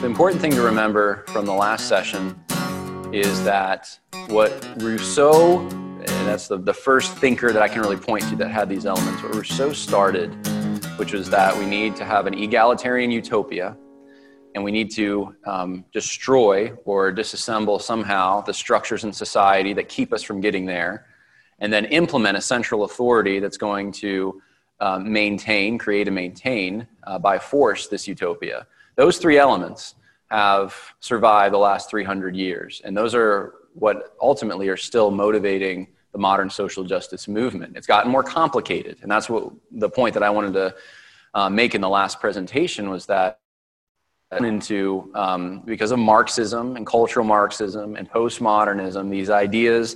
The important thing to remember from the last session is that what Rousseau, and that's the, the first thinker that I can really point to that had these elements, what Rousseau started, which was that we need to have an egalitarian utopia and we need to um, destroy or disassemble somehow the structures in society that keep us from getting there and then implement a central authority that's going to uh, maintain, create and maintain uh, by force this utopia. Those three elements have survived the last 300 years, and those are what ultimately are still motivating the modern social justice movement. It's gotten more complicated, and that's what the point that I wanted to uh, make in the last presentation was that into um, because of Marxism and cultural Marxism and postmodernism, these ideas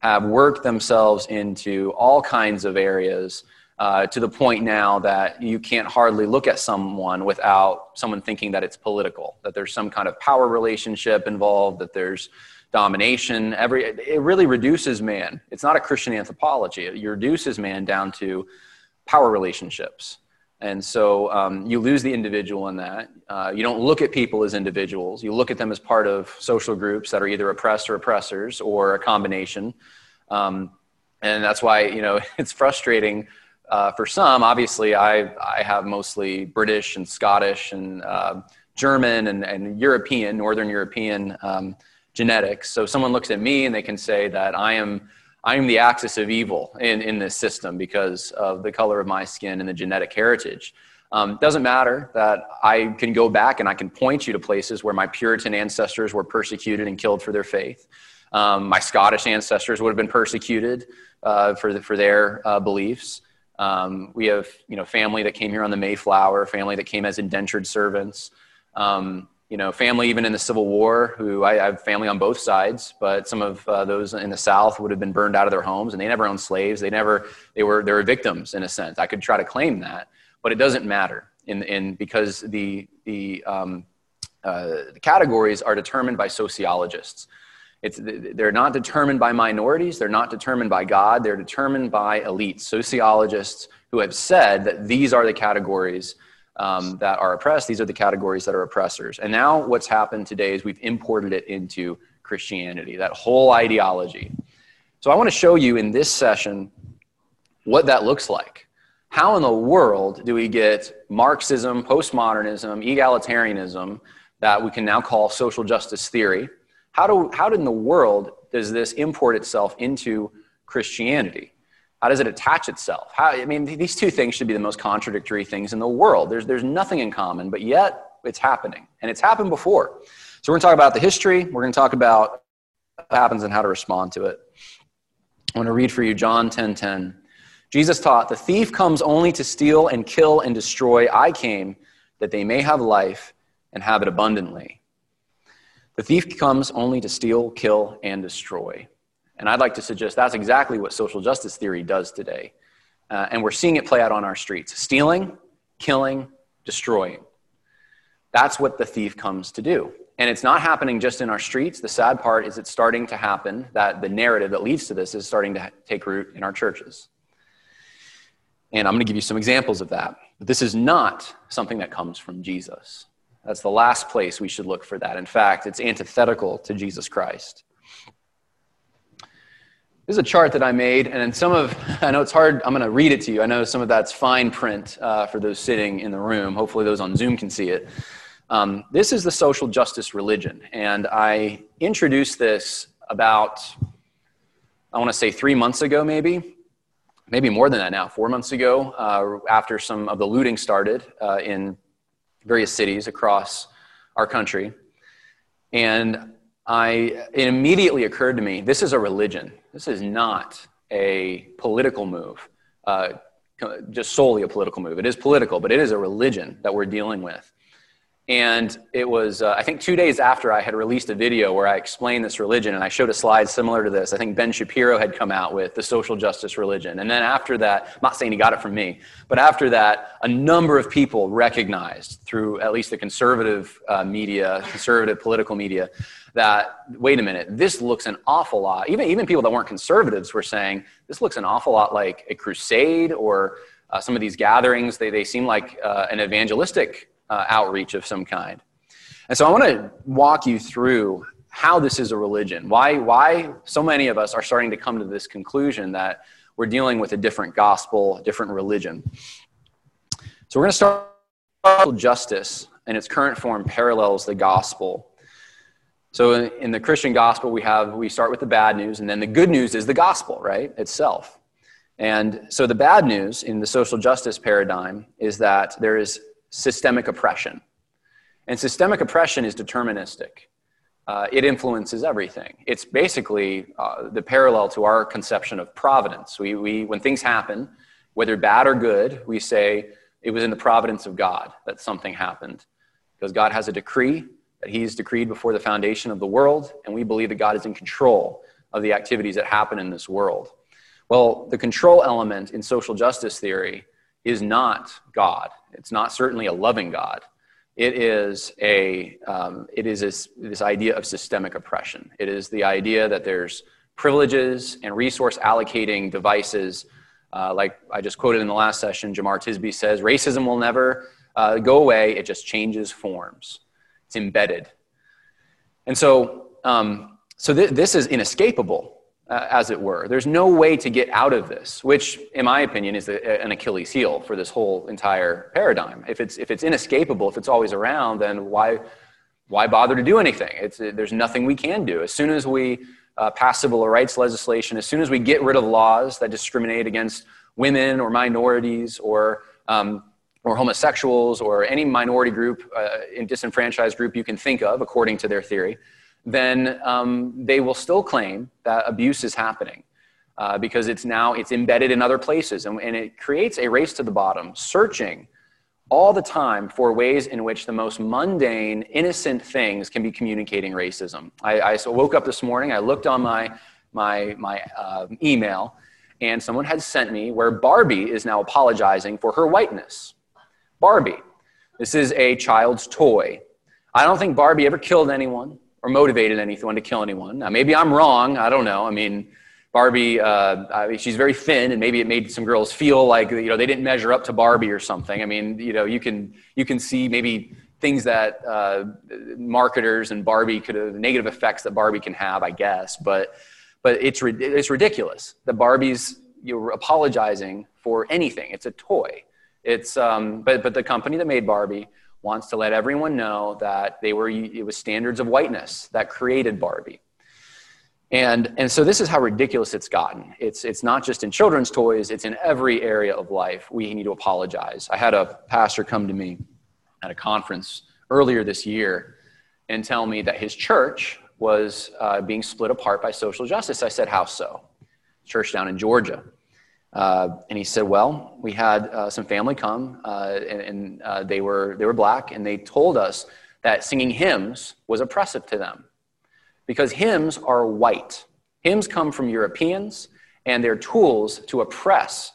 have worked themselves into all kinds of areas uh, to the point now that you can't hardly look at someone without someone thinking that it's political, that there's some kind of power relationship involved, that there's domination. Every it really reduces man. It's not a Christian anthropology. It reduces man down to power relationships. And so um, you lose the individual in that. Uh, you don't look at people as individuals. You look at them as part of social groups that are either oppressed or oppressors or a combination. Um, and that's why, you know, it's frustrating uh, for some, obviously, I, I have mostly British and Scottish and uh, German and, and European, Northern European um, genetics. So someone looks at me and they can say that I am, I am the axis of evil in, in this system because of the color of my skin and the genetic heritage. Um, doesn't matter that I can go back and I can point you to places where my Puritan ancestors were persecuted and killed for their faith. Um, my Scottish ancestors would have been persecuted uh, for, the, for their uh, beliefs. Um, we have, you know, family that came here on the Mayflower, family that came as indentured servants, um, you know, family even in the Civil War, who I, I have family on both sides, but some of uh, those in the South would have been burned out of their homes and they never owned slaves. They never, they were, they were victims in a sense. I could try to claim that, but it doesn't matter in, in because the, the, um, uh, the categories are determined by sociologists. It's, they're not determined by minorities, they're not determined by God, they're determined by elites, sociologists who have said that these are the categories um, that are oppressed, these are the categories that are oppressors. And now what's happened today is we've imported it into Christianity, that whole ideology. So I want to show you in this session what that looks like. How in the world do we get Marxism, postmodernism, egalitarianism, that we can now call social justice theory? How, do, how in the world does this import itself into Christianity? How does it attach itself? How, I mean, these two things should be the most contradictory things in the world. There's, there's nothing in common, but yet it's happening. And it's happened before. So we're going to talk about the history. We're going to talk about what happens and how to respond to it. I want to read for you John 10 10. Jesus taught, The thief comes only to steal and kill and destroy. I came that they may have life and have it abundantly. The thief comes only to steal, kill, and destroy. And I'd like to suggest that's exactly what social justice theory does today. Uh, and we're seeing it play out on our streets stealing, killing, destroying. That's what the thief comes to do. And it's not happening just in our streets. The sad part is it's starting to happen, that the narrative that leads to this is starting to take root in our churches. And I'm going to give you some examples of that. But this is not something that comes from Jesus. That's the last place we should look for that. In fact, it's antithetical to Jesus Christ. This is a chart that I made, and some of, I know it's hard, I'm going to read it to you. I know some of that's fine print uh, for those sitting in the room. Hopefully, those on Zoom can see it. Um, this is the social justice religion, and I introduced this about, I want to say three months ago, maybe, maybe more than that now, four months ago, uh, after some of the looting started uh, in various cities across our country. And I, it immediately occurred to me this is a religion. This is not a political move, uh, just solely a political move. It is political, but it is a religion that we're dealing with. And it was, uh, I think, two days after I had released a video where I explained this religion, and I showed a slide similar to this. I think Ben Shapiro had come out with the social justice religion. And then after that, I'm not saying he got it from me, but after that, a number of people recognized through at least the conservative uh, media, conservative political media, that wait a minute, this looks an awful lot. Even, even people that weren't conservatives were saying, this looks an awful lot like a crusade or uh, some of these gatherings. They, they seem like uh, an evangelistic uh, outreach of some kind. And so I want to walk you through how this is a religion. Why, why so many of us are starting to come to this conclusion that we're dealing with a different gospel, a different religion. So we're going to start justice in its current form parallels the gospel. So in the Christian gospel, we have we start with the bad news, and then the good news is the gospel, right itself. And so the bad news in the social justice paradigm is that there is systemic oppression, and systemic oppression is deterministic. Uh, it influences everything. It's basically uh, the parallel to our conception of providence. We, we, when things happen, whether bad or good, we say it was in the providence of God that something happened. Because God has a decree that He's decreed before the foundation of the world, and we believe that God is in control of the activities that happen in this world. Well, the control element in social justice theory is not God. It's not certainly a loving God. It is, a, um, it is this, this idea of systemic oppression. It is the idea that there's privileges and resource allocating devices. Uh, like I just quoted in the last session, Jemar Tisby says racism will never uh, go away, it just changes forms. It's embedded. And so, um, so th- this is inescapable uh, as it were. There's no way to get out of this, which, in my opinion, is a, an Achilles heel for this whole entire paradigm. If it's, if it's inescapable, if it's always around, then why, why bother to do anything? It's, there's nothing we can do. As soon as we uh, pass civil rights legislation, as soon as we get rid of laws that discriminate against women or minorities or, um, or homosexuals or any minority group, uh, disenfranchised group you can think of, according to their theory, then um, they will still claim that abuse is happening uh, because it's now it's embedded in other places and, and it creates a race to the bottom searching all the time for ways in which the most mundane innocent things can be communicating racism. I, I woke up this morning i looked on my my my uh, email and someone had sent me where barbie is now apologizing for her whiteness. Barbie. This is a child's toy. I don't think barbie ever killed anyone or motivated anyone to kill anyone. Now, maybe I'm wrong. I don't know. I mean, Barbie, uh, I mean, she's very thin, and maybe it made some girls feel like you know they didn't measure up to Barbie or something. I mean, you know, you can you can see maybe things that uh, marketers and Barbie could have negative effects that Barbie can have, I guess. But but it's it's ridiculous that Barbie's you're apologizing for anything. It's a toy. It's um, but but the company that made Barbie wants to let everyone know that they were it was standards of whiteness that created Barbie. And, and so this is how ridiculous it's gotten. It's, it's not just in children's toys, it's in every area of life. We need to apologize. I had a pastor come to me at a conference earlier this year and tell me that his church was uh, being split apart by social justice. I said, How so? Church down in Georgia. Uh, and he said, "Well, we had uh, some family come, uh, and, and uh, they were they were black, and they told us that singing hymns was oppressive to them, because hymns are white. Hymns come from Europeans, and they're tools to oppress.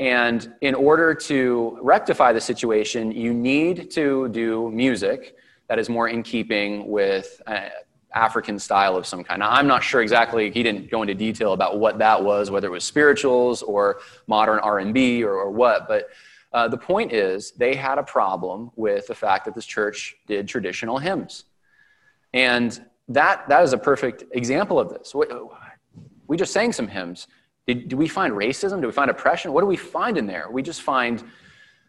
And in order to rectify the situation, you need to do music that is more in keeping with uh, African style of some kind. Now, I'm not sure exactly. He didn't go into detail about what that was, whether it was spirituals or modern R&B or, or what. But uh, the point is, they had a problem with the fact that this church did traditional hymns, and that that is a perfect example of this. We, we just sang some hymns. Did, do we find racism? Do we find oppression? What do we find in there? We just find,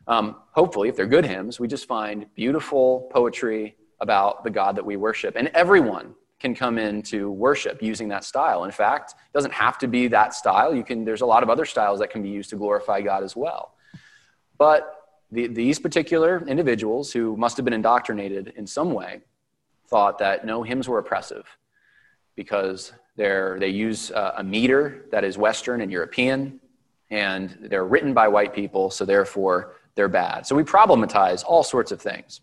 um, hopefully, if they're good hymns, we just find beautiful poetry about the God that we worship. And everyone can come into worship using that style. In fact, it doesn't have to be that style. You can, there's a lot of other styles that can be used to glorify God as well. But the, these particular individuals who must have been indoctrinated in some way thought that no, hymns were oppressive because they're, they use a, a meter that is Western and European, and they're written by white people, so therefore they're bad. So we problematize all sorts of things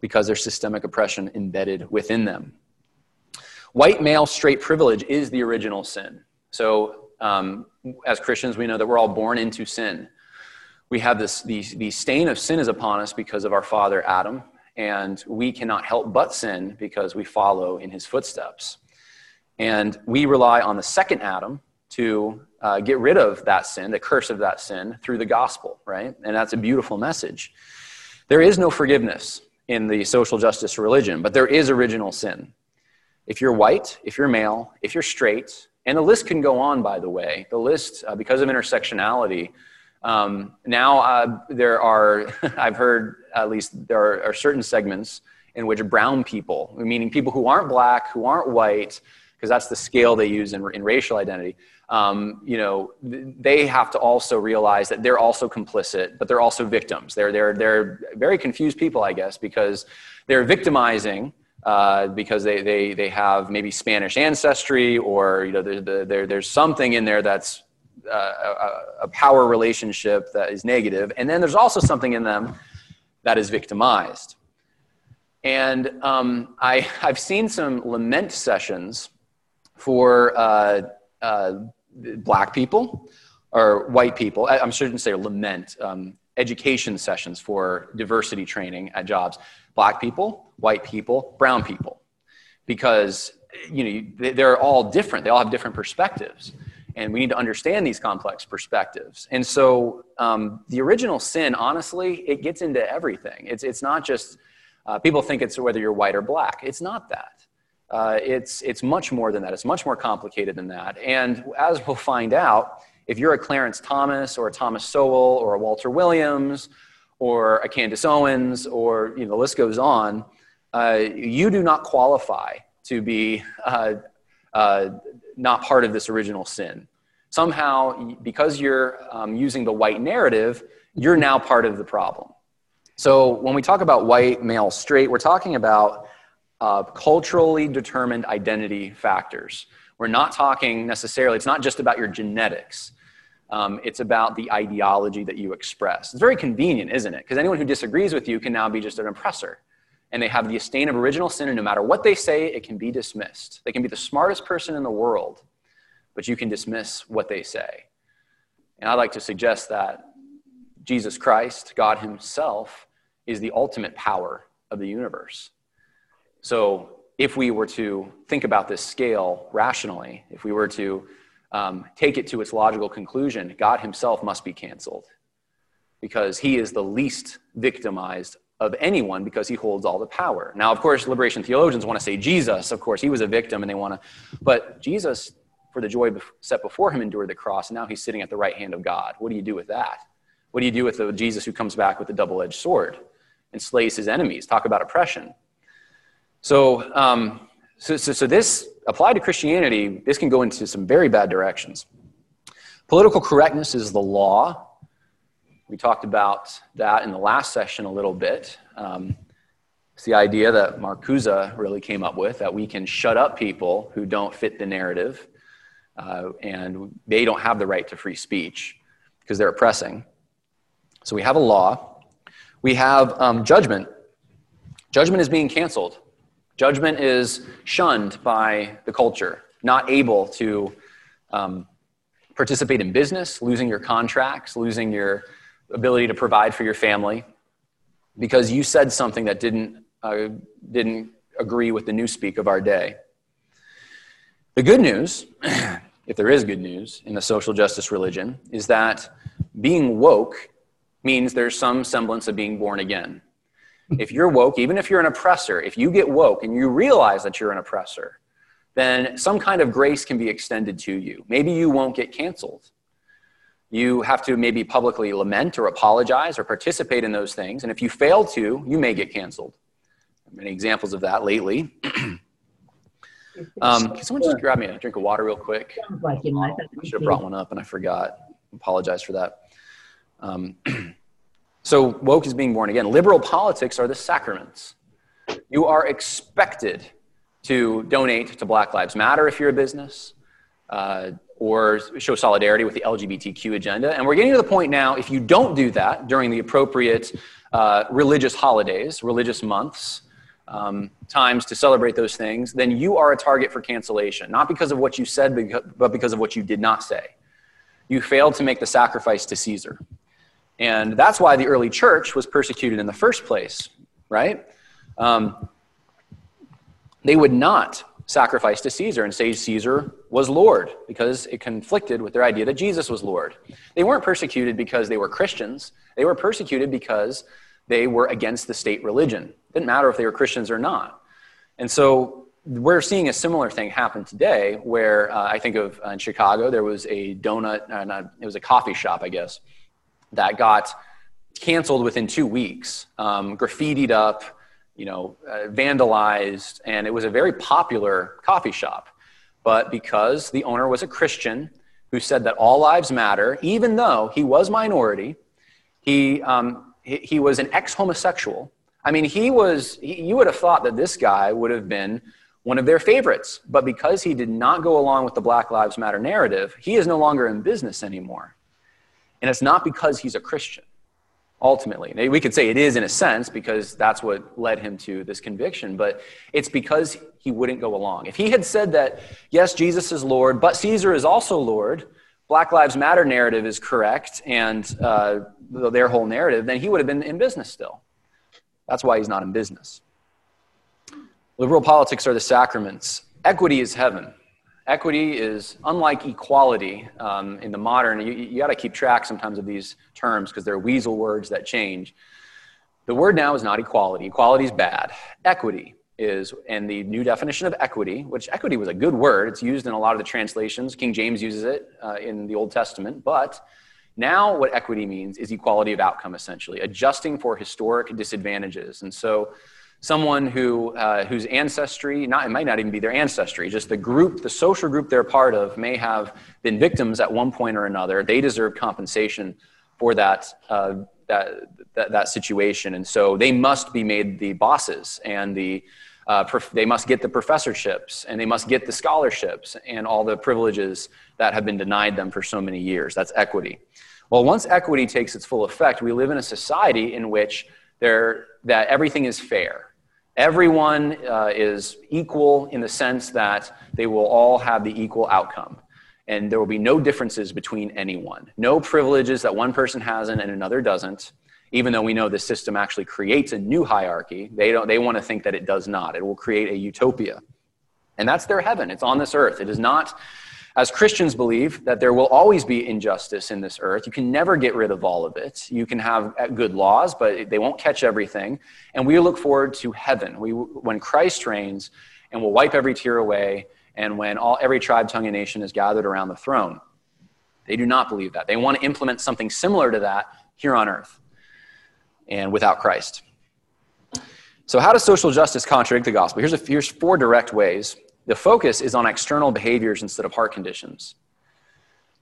because there's systemic oppression embedded within them. White male straight privilege is the original sin. So, um, as Christians, we know that we're all born into sin. We have this the, the stain of sin is upon us because of our father Adam, and we cannot help but sin because we follow in his footsteps. And we rely on the second Adam to uh, get rid of that sin, the curse of that sin, through the gospel, right? And that's a beautiful message. There is no forgiveness in the social justice religion, but there is original sin. If you're white, if you're male, if you're straight, and the list can go on, by the way. The list, uh, because of intersectionality, um, now uh, there are, I've heard at least there are, are, certain segments in which brown people, meaning people who aren't black, who aren't white, because that's the scale they use in, in racial identity, um, you know, they have to also realize that they're also complicit, but they're also victims. They're, they're, they're very confused people, I guess, because they're victimizing uh, because they, they, they have maybe Spanish ancestry or, you know, there, there, there's something in there that's uh, a, a power relationship that is negative. And then there's also something in them that is victimized. And um, I, I've seen some lament sessions for uh, uh, black people or white people. I, am shouldn't say lament. Um, education sessions for diversity training at jobs. Black people, white people, brown people, because you know they're all different. They all have different perspectives, and we need to understand these complex perspectives. And so, um, the original sin, honestly, it gets into everything. It's it's not just uh, people think it's whether you're white or black. It's not that. Uh, it's, it's much more than that. It's much more complicated than that. And as we'll find out, if you're a Clarence Thomas or a Thomas Sowell or a Walter Williams or a Candace Owens or you know, the list goes on, uh, you do not qualify to be uh, uh not part of this original sin. Somehow, because you're um, using the white narrative, you're now part of the problem. So when we talk about white, male, straight, we're talking about uh, culturally determined identity factors. We're not talking necessarily, it's not just about your genetics. Um, it's about the ideology that you express. It's very convenient, isn't it? Because anyone who disagrees with you can now be just an oppressor. And they have the stain of original sin, and no matter what they say, it can be dismissed. They can be the smartest person in the world, but you can dismiss what they say. And I'd like to suggest that Jesus Christ, God Himself, is the ultimate power of the universe. So if we were to think about this scale rationally, if we were to um, take it to its logical conclusion, God himself must be canceled because he is the least victimized of anyone because he holds all the power. Now, of course, liberation theologians want to say Jesus, of course, he was a victim and they want to, but Jesus, for the joy set before him, endured the cross, and now he's sitting at the right hand of God. What do you do with that? What do you do with the Jesus who comes back with a double edged sword and slays his enemies? Talk about oppression. So, um, so, so, so this applied to Christianity, this can go into some very bad directions. Political correctness is the law. We talked about that in the last session a little bit. Um, it's the idea that Marcuse really came up with that we can shut up people who don't fit the narrative uh, and they don't have the right to free speech because they're oppressing. So we have a law. We have um, judgment. Judgment is being canceled. Judgment is shunned by the culture, not able to um, participate in business, losing your contracts, losing your ability to provide for your family because you said something that didn't, uh, didn't agree with the newspeak of our day. The good news, if there is good news in the social justice religion, is that being woke means there's some semblance of being born again if you're woke, even if you're an oppressor, if you get woke and you realize that you're an oppressor, then some kind of grace can be extended to you. Maybe you won't get canceled. You have to maybe publicly lament or apologize or participate in those things. And if you fail to, you may get canceled. Many examples of that lately. um, can someone just grab me a drink of water real quick? I should have brought one up and I forgot. Apologize for that. Um, So woke is being born again. Liberal politics are the sacraments. You are expected to donate to Black Lives Matter if you're a business, uh, or show solidarity with the LGBTQ agenda. And we're getting to the point now, if you don't do that during the appropriate uh, religious holidays, religious months, um, times to celebrate those things, then you are a target for cancellation, not because of what you said, but because of what you did not say. You failed to make the sacrifice to Caesar. And that's why the early church was persecuted in the first place, right? Um, they would not sacrifice to Caesar and say Caesar was Lord because it conflicted with their idea that Jesus was Lord. They weren't persecuted because they were Christians, they were persecuted because they were against the state religion. It didn't matter if they were Christians or not. And so we're seeing a similar thing happen today where uh, I think of uh, in Chicago, there was a donut, uh, not, it was a coffee shop, I guess, that got canceled within two weeks, um, graffitied up, you know, uh, vandalized, and it was a very popular coffee shop. But because the owner was a Christian who said that all lives matter, even though he was minority, he, um, he, he was an ex-homosexual. I mean, he was, he, you would have thought that this guy would have been one of their favorites. But because he did not go along with the Black Lives Matter narrative, he is no longer in business anymore. And it's not because he's a Christian, ultimately. We could say it is in a sense because that's what led him to this conviction, but it's because he wouldn't go along. If he had said that, yes, Jesus is Lord, but Caesar is also Lord, Black Lives Matter narrative is correct, and uh, their whole narrative, then he would have been in business still. That's why he's not in business. Liberal politics are the sacraments. Equity is heaven. Equity is unlike equality um, in the modern, you, you got to keep track sometimes of these terms because they're weasel words that change. The word now is not equality. Equality is bad. Equity is, and the new definition of equity, which equity was a good word, it's used in a lot of the translations. King James uses it uh, in the Old Testament, but now what equity means is equality of outcome, essentially, adjusting for historic disadvantages. And so someone who, uh, whose ancestry, not, it might not even be their ancestry, just the group, the social group they're part of may have been victims at one point or another. They deserve compensation for that, uh, that, that, that, situation. And so they must be made the bosses and the, uh, prof- they must get the professorships and they must get the scholarships and all the privileges that have been denied them for so many years. That's equity. Well, once equity takes its full effect, we live in a society in which there, that everything is fair Everyone uh, is equal in the sense that they will all have the equal outcome. And there will be no differences between anyone. No privileges that one person has and another doesn't, even though we know the system actually creates a new hierarchy. They, don't, they want to think that it does not. It will create a utopia. And that's their heaven. It's on this earth. It is not as Christians believe that there will always be injustice in this earth. You can never get rid of all of it. You can have uh, good laws, but they won't catch everything. And we look forward to heaven, we, when Christ reigns and will wipe every tear away, and when all, every tribe, tongue, and nation is gathered around the throne. They do not believe that. They want to implement something similar to that here on earth and without Christ. So, how does social justice contradict the gospel? Here's, a, here's four direct ways the focus is on external behaviors instead of heart conditions.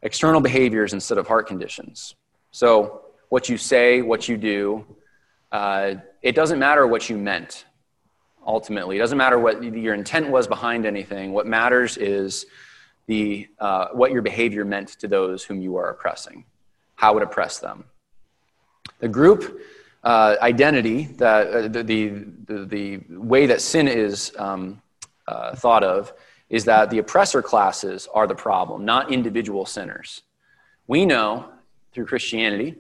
External behaviors instead of heart conditions. So, what you say, what you do, uh, it doesn't matter what you meant ultimately. It doesn't matter what your intent was behind anything. What matters is the, uh, what your behavior meant to those whom you are oppressing, how it oppressed them. The group uh, identity, uh, the, the, the, the, way that sin is um, uh, thought of is that the oppressor classes are the problem, not individual sinners. We know through Christianity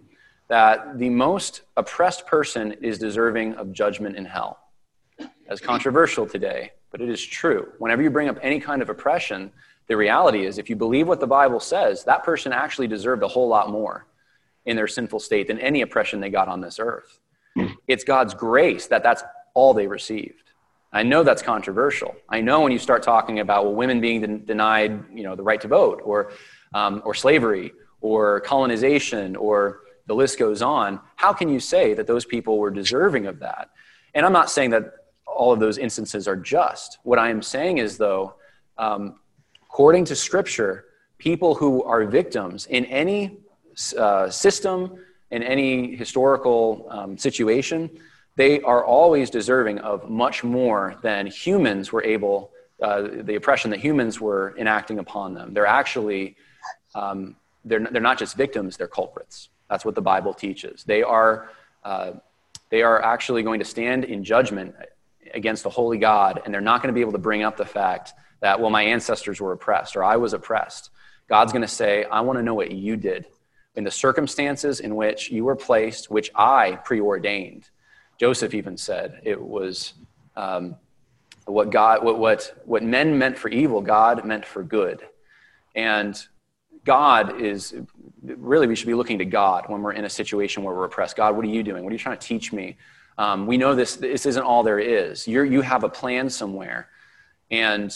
that the most oppressed person is deserving of judgment in hell. As controversial today, but it is true. Whenever you bring up any kind of oppression, the reality is if you believe what the Bible says, that person actually deserved a whole lot more in their sinful state than any oppression they got on this earth. It's God's grace that that's all they received. I know that's controversial. I know when you start talking about well, women being den- denied, you know, the right to vote, or um, or slavery, or colonization, or the list goes on. How can you say that those people were deserving of that? And I'm not saying that all of those instances are just. What I am saying is, though, um, according to Scripture, people who are victims in any uh, system, in any historical um, situation, they are always deserving of much more than humans were able, uh, the oppression that humans were enacting upon them. They're actually, um, they're, they're not just victims, they're culprits. That's what the Bible teaches. They are, uh, they are actually going to stand in judgment against the holy God, and they're not going to be able to bring up the fact that, well, my ancestors were oppressed or I was oppressed. God's going to say, I want to know what you did in the circumstances in which you were placed, which I preordained. Joseph even said it was um, what God, what, what, what men meant for evil, God meant for good. And God is really, we should be looking to God when we're in a situation where we're oppressed. God, what are you doing? What are you trying to teach me Um, we know this, this isn't all there is. You're, you have a plan somewhere. And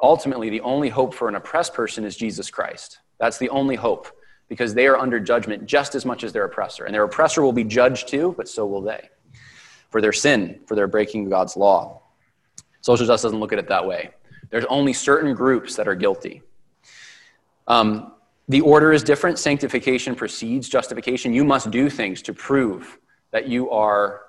ultimately, the only hope for an oppressed person is Jesus Christ. That's the only hope because they are under judgment just as much as their oppressor. And their oppressor will be judged too, but so will they for their sin, for their breaking God's law. Social justice doesn't look at it that way. There's only certain groups that are guilty. Um, the order is different. Sanctification precedes justification. You must do things to prove that you are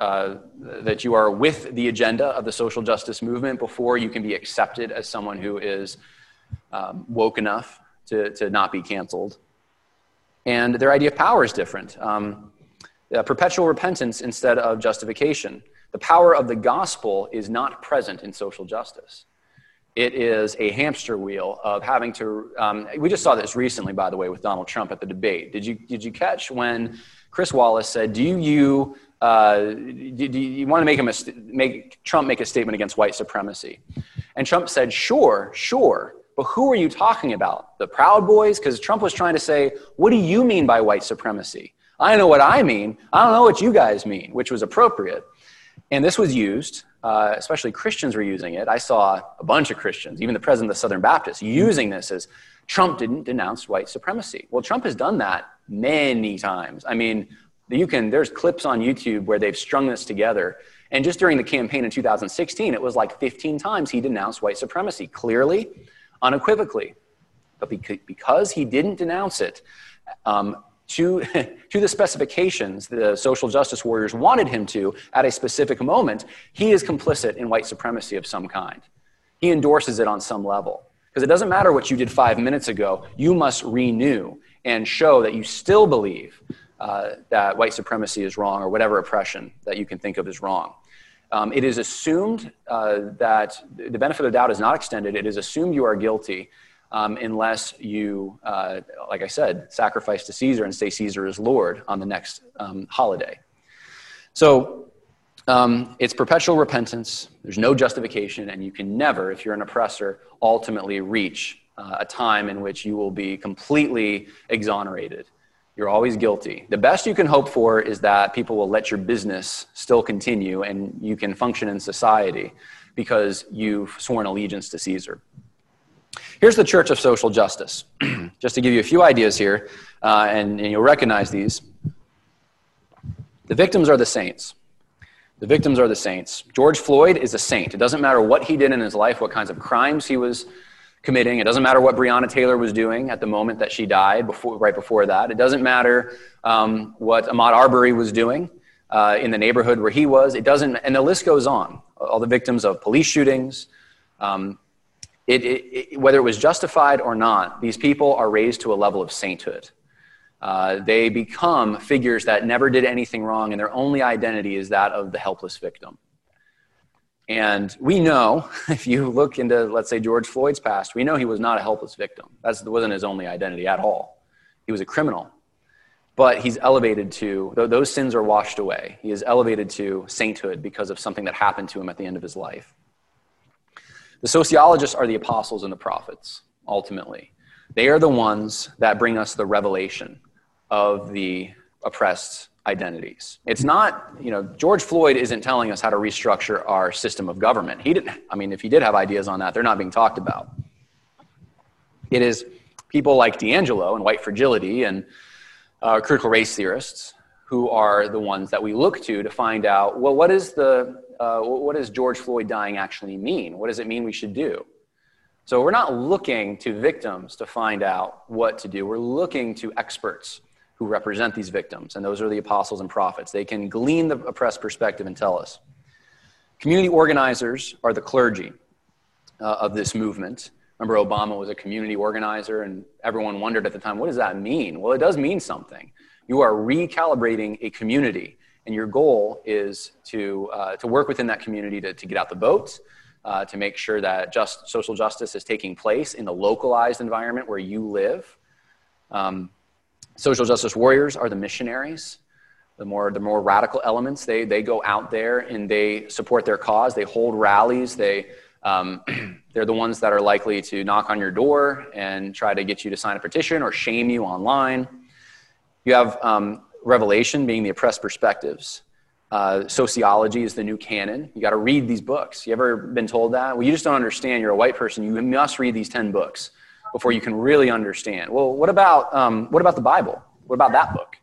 uh, that you are with the agenda of the social justice movement before you can be accepted as someone who is um, woke enough to, to not be canceled. And their idea of power is different. Um, uh, perpetual repentance instead of justification. The power of the gospel is not present in social justice. It is a hamster wheel of having to. Um, we just saw this recently, by the way, with Donald Trump at the debate. Did you, did you catch when Chris Wallace said, Do you uh, do, do you want to make, a make Trump make a statement against white supremacy? And Trump said, sure, sure. But who are you talking about? The Proud Boys? Because Trump was trying to say, what do you mean by white supremacy? I know what I mean. I don't know what you guys mean, which was appropriate. And this was used, uh, especially Christians were using it. I saw a bunch of Christians, even the president of the Southern Baptists, using this as Trump didn't denounce white supremacy. Well, Trump has done that many times. I mean, you can there's clips on youtube where they've strung this together and just during the campaign in 2016 it was like 15 times he denounced white supremacy clearly unequivocally but because he didn't denounce it um, to, to the specifications the social justice warriors wanted him to at a specific moment he is complicit in white supremacy of some kind he endorses it on some level because it doesn't matter what you did five minutes ago you must renew and show that you still believe uh, that white supremacy is wrong or whatever oppression that you can think of is wrong. Um, it is assumed uh, that the benefit of doubt is not extended. It is assumed you are guilty um, unless you, uh, like I said, sacrifice to Caesar and say Caesar is Lord on the next um, holiday. So um, it's perpetual repentance. There's no justification, and you can never, if you're an oppressor, ultimately reach uh, a time in which you will be completely exonerated you're always guilty. The best you can hope for is that people will let your business still continue and you can function in society because you've sworn allegiance to Caesar. Here's the Church of Social Justice. Just to give you a few ideas here, uh, and, and you'll recognize these. The victims are the saints. The victims are the saints. George Floyd is a saint. It doesn't matter what he did in his life, what kinds of crimes he was committing. It doesn't matter what Breonna Taylor was doing at the moment that she died, before, right before that. It doesn't matter um, what Ahmaud Arbery was doing uh, in the neighborhood where he was. It doesn't, and the list goes on. All the victims of police shootings. Um, it, it, whether it was justified or not, these people are raised to a level of sainthood. Uh, they become figures that never did anything wrong, and their only identity is that of the helpless victim. And we know, if you look into, let's say, George Floyd's past, we know he was not a helpless victim. That wasn't his only identity at all. He was a criminal. But he's elevated to, those sins are washed away. He is elevated to sainthood because of something that happened to him at the end of his life. The sociologists are the apostles and the prophets, ultimately. They are the ones that bring us the revelation of the oppressed identities. It's not, you know, George Floyd isn't telling us how to restructure our system of government. He didn't, I mean, if he did have ideas on that, they're not being talked about. It is people like DiAngelo and white fragility and uh, critical race theorists who are the ones that we look to to find out, well, what is the, uh, what does George Floyd dying actually mean? What does it mean we should do? So we're not looking to victims to find out what to do. We're looking to experts who represent these victims, and those are the apostles and prophets. They can glean the oppressed perspective and tell us. Community organizers are the clergy uh, of this movement. Remember, Obama was a community organizer, and everyone wondered at the time, what does that mean? Well, it does mean something. You are recalibrating a community, and your goal is to, uh, to work within that community to, to get out the vote, uh, to make sure that just social justice is taking place in the localized environment where you live. Um, Social justice warriors are the missionaries, the more, the more radical elements. They, they go out there and they support their cause. They hold rallies. They, um, they're the ones that are likely to knock on your door and try to get you to sign a petition or shame you online. You have um, Revelation being the oppressed perspectives. Uh, sociology is the new canon. You got to read these books. You ever been told that? Well, you just don't understand. You're a white person. You must read these 10 books before you can really understand. Well, what about, um, what about the Bible? What about that book?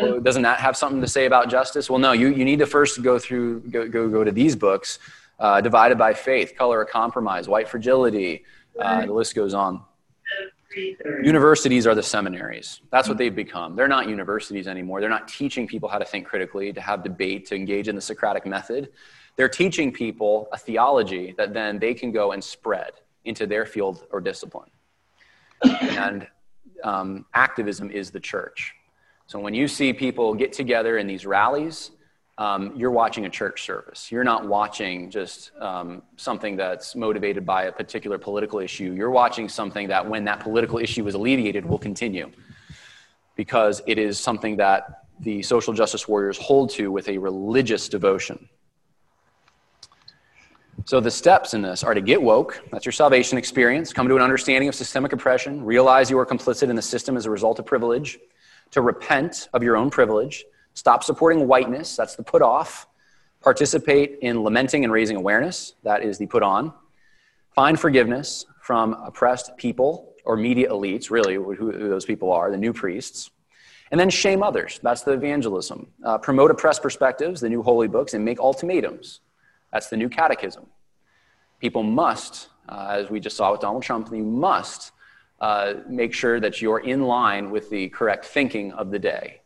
Well, doesn't that have something to say about justice? Well, no, you, you need to first go through, go, go, go to these books, uh, Divided by Faith, Color of Compromise, White Fragility, uh, the list goes on. Universities are the seminaries. That's what they've become. They're not universities anymore. They're not teaching people how to think critically, to have debate, to engage in the Socratic method. They're teaching people a theology that then they can go and spread into their field or discipline. And um, activism is the church. So when you see people get together in these rallies, um, you're watching a church service. You're not watching just um, something that's motivated by a particular political issue. You're watching something that, when that political issue is alleviated, will continue because it is something that the social justice warriors hold to with a religious devotion. So, the steps in this are to get woke, that's your salvation experience, come to an understanding of systemic oppression, realize you are complicit in the system as a result of privilege, to repent of your own privilege Stop supporting whiteness, that's the put off. Participate in lamenting and raising awareness, that is the put on. Find forgiveness from oppressed people or media elites, really, who, who those people are, the new priests. And then shame others, that's the evangelism. Uh, promote oppressed perspectives, the new holy books, and make ultimatums, that's the new catechism. People must, uh, as we just saw with Donald Trump, you must uh, make sure that you're in line with the correct thinking of the day.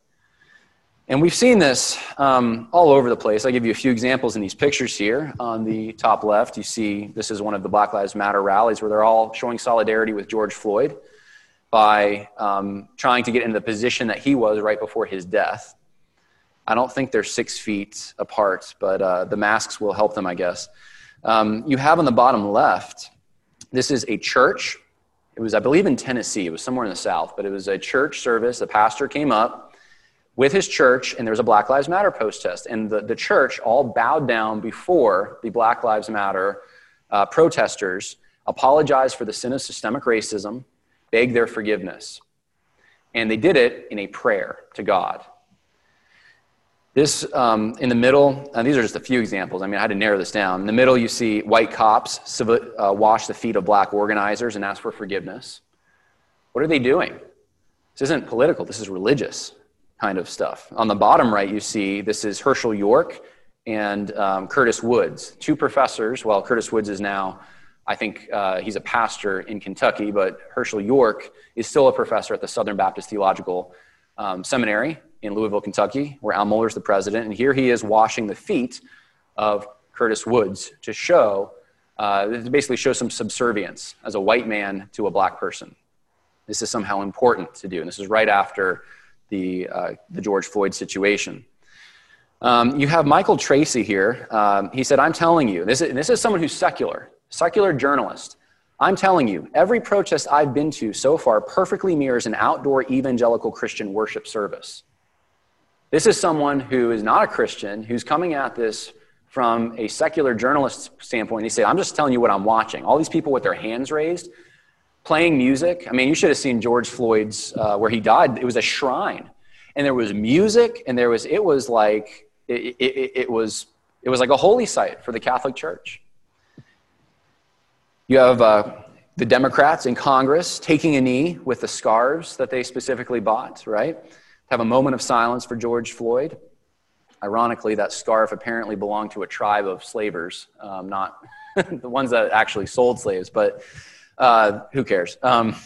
And we've seen this um, all over the place. I'll give you a few examples in these pictures here. On the top left, you see this is one of the Black Lives Matter rallies where they're all showing solidarity with George Floyd by um, trying to get in the position that he was right before his death. I don't think they're six feet apart, but uh, the masks will help them, I guess. Um, you have on the bottom left, this is a church. It was, I believe, in Tennessee. It was somewhere in the South, but it was a church service. The pastor came up with his church, and there was a Black Lives Matter protest. And the, the church all bowed down before the Black Lives Matter uh, protesters, apologized for the sin of systemic racism, begged their forgiveness. And they did it in a prayer to God. This, um, in the middle, and these are just a few examples. I mean, I had to narrow this down. In the middle, you see white cops uh, wash the feet of black organizers and ask for forgiveness. What are they doing? This isn't political, this is religious kind of stuff. On the bottom right, you see this is Hershael York and um, Curtis Woods, two professors. Well, Curtis Woods is now, I think uh, he's a pastor in Kentucky, but Hershael York is still a professor at the Southern Baptist Theological um, Seminary in Louisville, Kentucky, where Al Mohler's the president. And here he is washing the feet of Curtis Woods to show, uh, to basically show some subservience as a white man to a black person. This is somehow important to do. And this is right after the, uh, the George Floyd situation. Um, you have Michael Tracey here. Um, he said, I'm telling you, this is, this is someone who's secular, secular journalist. I'm telling you, every protest I've been to so far perfectly mirrors an outdoor evangelical Christian worship service. This is someone who is not a Christian, who's coming at this from a secular journalist standpoint. He said, I'm just telling you what I'm watching. All these people with their hands raised, playing music. I mean, you should have seen George Floyd's uh, where he died. It was a shrine, and there was music, and there was it was like it, it, it was it was like a holy site for the Catholic Church. You have uh, the Democrats in Congress taking a knee with the scarves that they specifically bought, right? Have a moment of silence for George Floyd. Ironically, that scarf apparently belonged to a tribe of slavers, um, not the ones that actually sold slaves, but uh, who cares? Um,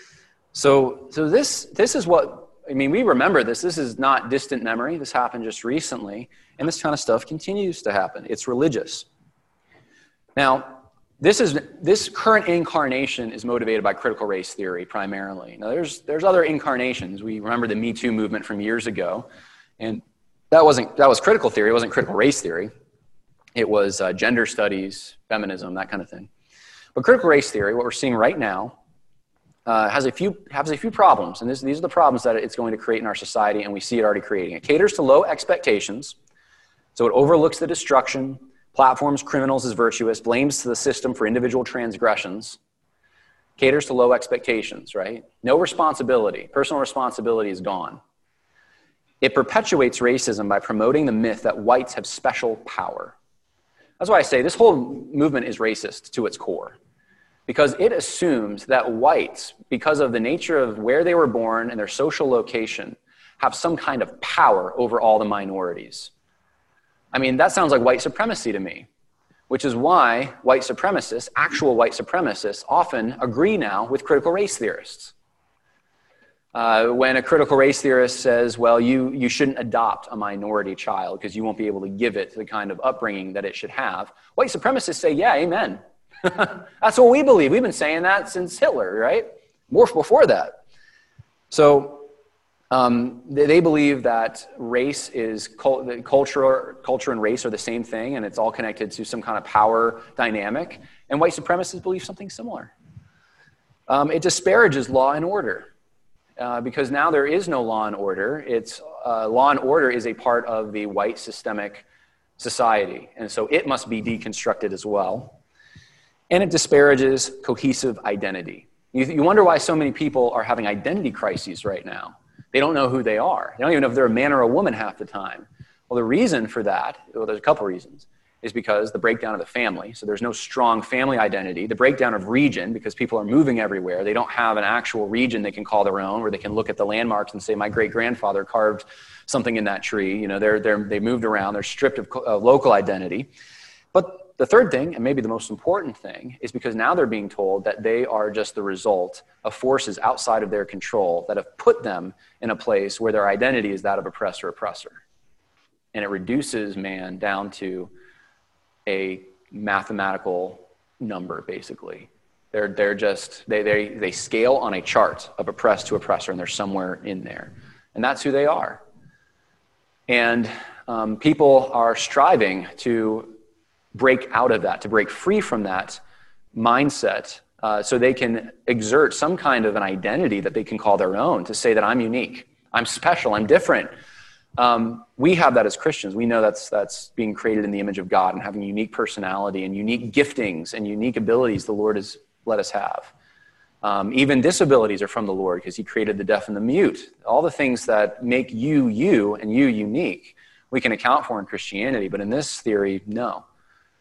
so, so this, this is what, I mean, we remember this. This is not distant memory. This happened just recently. And this kind of stuff continues to happen. It's religious. Now, this, is, this current incarnation is motivated by critical race theory primarily. Now, there's, there's other incarnations. We remember the Me Too movement from years ago. And that, wasn't, that was critical theory. It wasn't critical race theory. It was uh, gender studies, feminism, that kind of thing. But critical race theory, what we're seeing right now, uh, has, a few, has a few problems. And this, these are the problems that it's going to create in our society, and we see it already creating. It caters to low expectations, so it overlooks the destruction, platforms criminals as virtuous, blames the system for individual transgressions, caters to low expectations, right? No responsibility. Personal responsibility is gone. It perpetuates racism by promoting the myth that whites have special power. That's why I say this whole movement is racist to its core, because it assumes that whites, because of the nature of where they were born and their social location, have some kind of power over all the minorities. I mean, that sounds like white supremacy to me, which is why white supremacists, actual white supremacists, often agree now with critical race theorists. Uh, when a critical race theorist says, well, you, you shouldn't adopt a minority child because you won't be able to give it the kind of upbringing that it should have, white supremacists say, yeah, amen. That's what we believe. We've been saying that since Hitler, right? More before that. So um, they, they, believe that race is cult, culture, culture and race are the same thing, and it's all connected to some kind of power dynamic. And white supremacists believe something similar. Um, it disparages law and order. Uh, because now there is no law and order. It's, uh, law and order is a part of the white systemic society, and so it must be deconstructed as well. And it disparages cohesive identity. You, you wonder why so many people are having identity crises right now. They don't know who they are. They don't even know if they're a man or a woman half the time. Well, the reason for that, well, there's a couple reasons is because the breakdown of the family. So there's no strong family identity. The breakdown of region, because people are moving everywhere. They don't have an actual region they can call their own, where they can look at the landmarks and say, my great grandfather carved something in that tree. You know, they're, they're, they moved around, they're stripped of uh, local identity. But the third thing, and maybe the most important thing, is because now they're being told that they are just the result of forces outside of their control that have put them in a place where their identity is that of oppressor or oppressor. And it reduces man down to a mathematical number, basically. They're, they're just, they, they, they scale on a chart of oppressed to oppressor, and they're somewhere in there. And that's who they are. And um, people are striving to break out of that, to break free from that mindset uh, so they can exert some kind of an identity that they can call their own to say that I'm unique, I'm special, I'm different. Um, we have that as Christians. We know that's, that's being created in the image of God and having unique personality and unique giftings and unique abilities the Lord has let us have. Um, even disabilities are from the Lord because He created the deaf and the mute. All the things that make you you and you unique, we can account for in Christianity, but in this theory, no.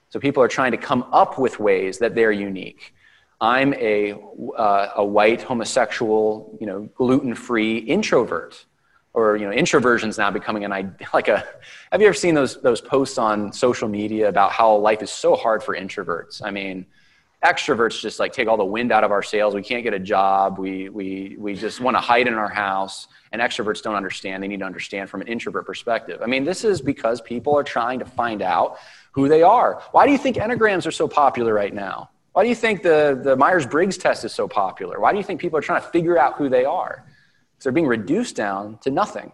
So people are trying to come up with ways that they're unique. I'm a, uh, a white homosexual, you know, gluten-free introvert or you know introversion's now becoming an like a have you ever seen those those posts on social media about how life is so hard for introverts? I mean extroverts just like take all the wind out of our sails. We can't get a job. We we we just want to hide in our house. And extroverts don't understand. They need to understand from an introvert perspective. I mean this is because people are trying to find out who they are. Why do you think enneagrams are so popular right now? Why do you think the, the myers-briggs test is so popular? Why do you think people are trying to figure out who they are they're being reduced down to nothing.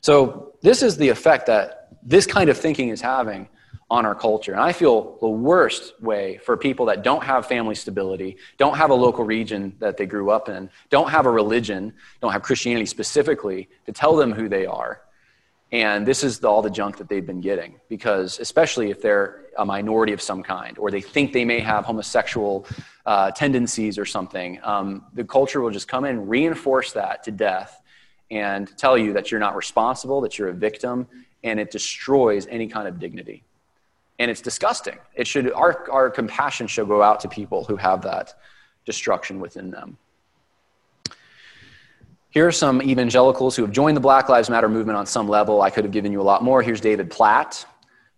So, this is the effect that this kind of thinking is having on our culture. And I feel the worst way for people that don't have family stability, don't have a local region that they grew up in, don't have a religion, don't have Christianity specifically to tell them who they are, and this is the, all the junk that they've been getting, because especially if they're a minority of some kind, or they think they may have homosexual uh, tendencies or something, um, the culture will just come in, reinforce that to death, and tell you that you're not responsible, that you're a victim, and it destroys any kind of dignity. And it's disgusting. It should, our, our compassion should go out to people who have that destruction within them. Here are some evangelicals who have joined the Black Lives Matter movement on some level. I could have given you a lot more. Here's David Platt.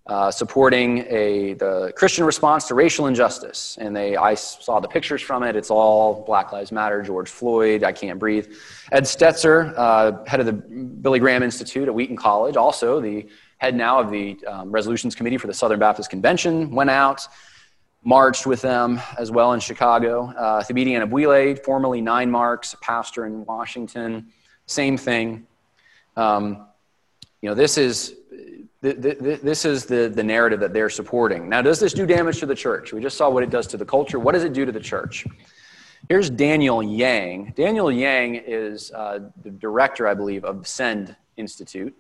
Uh, supporting a, the Christian response to racial injustice. And they, I saw the pictures from it. It's all Black Lives Matter, George Floyd, I Can't Breathe. Ed Stetzer, uh, head of the Billy Graham Institute at Wheaton College, also the head now of the um, Resolutions Committee for the Southern Baptist Convention, went out marched with them as well in Chicago. Uh, Thabiti Anyabwile, formerly Nine Marks, pastor in Washington, same thing. Um, you know, this is, this is the, the narrative that they're supporting. Now, does this do damage to the church? We just saw what it does to the culture. What does it do to the church? Here's Daniel Yang. Daniel Yang is uh, the director, I believe, of Send Institute.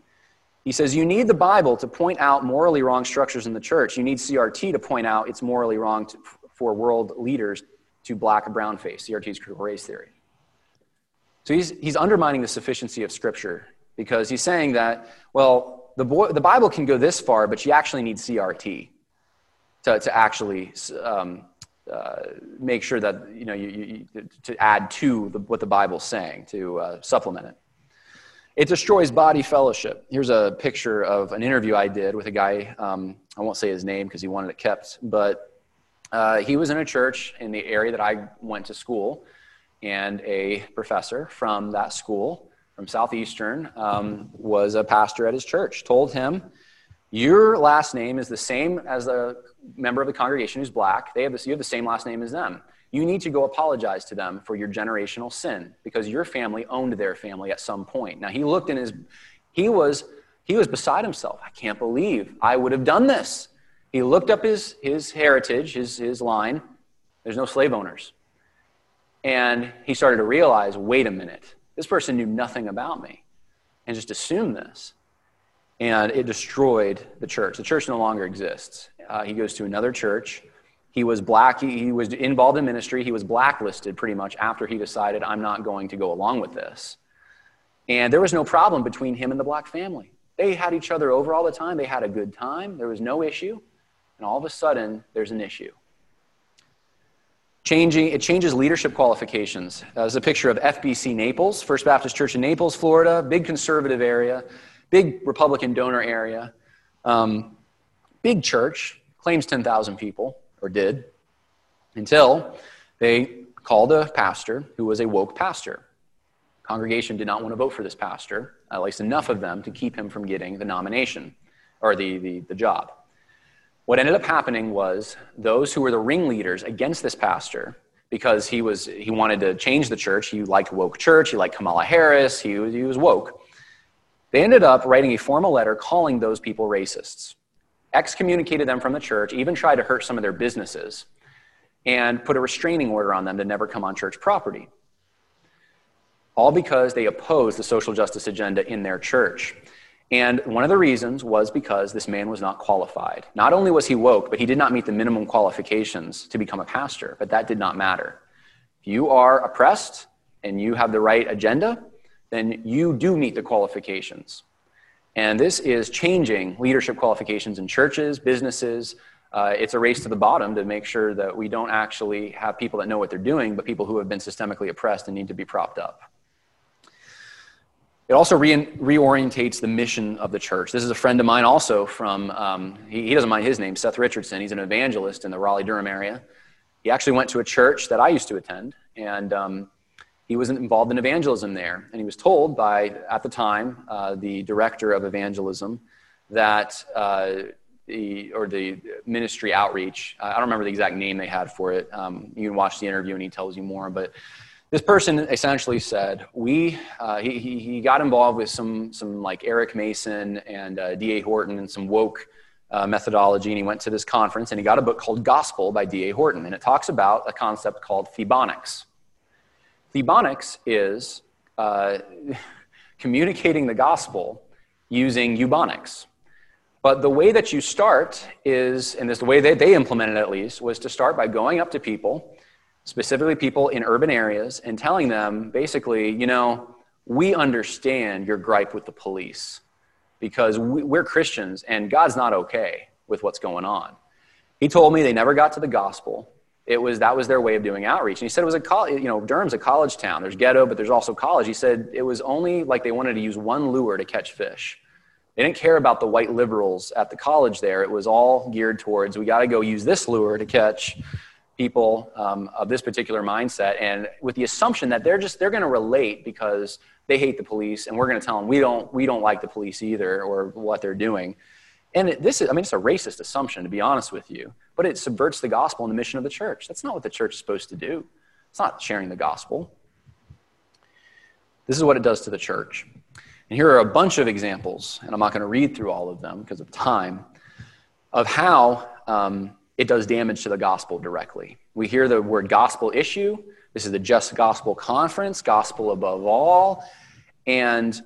He says you need the Bible to point out morally wrong structures in the church. You need CRT to point out it's morally wrong to, for world leaders to black and brown face. CRT is critical race theory. So he's, he's undermining the sufficiency of Scripture because he's saying that, well, the, boy, the Bible can go this far, but you actually need CRT to, to actually um, uh, make sure that, you know, you, you to add to the, what the Bible's saying, to uh, supplement it. It destroys body fellowship. Here's a picture of an interview I did with a guy. Um, I won't say his name because he wanted it kept, but uh, he was in a church in the area that I went to school, and a professor from that school, from Southeastern, um, was a pastor at his church. Told him, "Your last name is the same as a member of the congregation who's black. They have this, you have the same last name as them. You need to go apologize to them for your generational sin because your family owned their family at some point." Now he looked in his, he was he was beside himself. I can't believe I would have done this. He looked up his, his heritage, his, his line. There's no slave owners. And he started to realize wait a minute, this person knew nothing about me and just assumed this. And it destroyed the church. The church no longer exists. Uh, he goes to another church. He was black, he, he was involved in ministry. He was blacklisted pretty much after he decided, I'm not going to go along with this. And there was no problem between him and the black family. They had each other over all the time. They had a good time. There was no issue and all of a sudden there's an issue. Changing, it changes leadership qualifications. Uh, there's a picture of FBC Naples, First Baptist Church in Naples, Florida, big conservative area, big Republican donor area, um, big church, claims 10,000 people, or did, until they called a pastor who was a woke pastor. Congregation did not want to vote for this pastor, at least enough of them to keep him from getting the nomination or the, the, the job. What ended up happening was those who were the ringleaders against this pastor, because he, was, he wanted to change the church, he liked woke church, he liked Kamala Harris, he he was woke. They ended up writing a formal letter calling those people racists, excommunicated them from the church, even tried to hurt some of their businesses, and put a restraining order on them to never come on church property. All because they opposed the social justice agenda in their church. And one of the reasons was because this man was not qualified. Not only was he woke, but he did not meet the minimum qualifications to become a pastor, but that did not matter. If you are oppressed and you have the right agenda, then you do meet the qualifications. And this is changing leadership qualifications in churches, businesses. Uh, it's a race to the bottom to make sure that we don't actually have people that know what they're doing, but people who have been systemically oppressed and need to be propped up. It also re- reorientates the mission of the church. This is a friend of mine also from, um, he, he, doesn't mind his name, Seth Richardson. He's an evangelist in the Raleigh Durham area. He actually went to a church that I used to attend, and um, he was involved in evangelism there. And he was told by, at the time, uh, the director of evangelism that, uh, the, or the ministry outreach, I don't remember the exact name they had for it. Um, you can watch the interview and he tells you more, but this person essentially said we uh, he, he got involved with some some like eric mason and uh, da horton and some woke uh, methodology and he went to this conference and he got a book called gospel by da horton and it talks about a concept called thebonics thebonics is uh, communicating the gospel using ebonics but the way that you start is and this the way that they implemented at least was to start by going up to people specifically people in urban areas, and telling them basically, you know, we understand your gripe with the police because we're Christians and God's not okay with what's going on. He told me they never got to the gospel. It was that was their way of doing outreach. And he said it was a college, you know, Durham's a college town. There's ghetto, but there's also college. He said it was only like they wanted to use one lure to catch fish. They didn't care about the white liberals at the college there. It was all geared towards we got to go use this lure to catch people um, of this particular mindset and with the assumption that they're just they're going to relate because they hate the police and we're going to tell them we don't we don't like the police either or what they're doing and it, this is i mean it's a racist assumption to be honest with you but it subverts the gospel and the mission of the church that's not what the church is supposed to do it's not sharing the gospel this is what it does to the church and here are a bunch of examples and i'm not going to read through all of them because of time of how um, it does damage to the gospel directly. We hear the word gospel issue. This is the Just Gospel Conference, gospel above all. And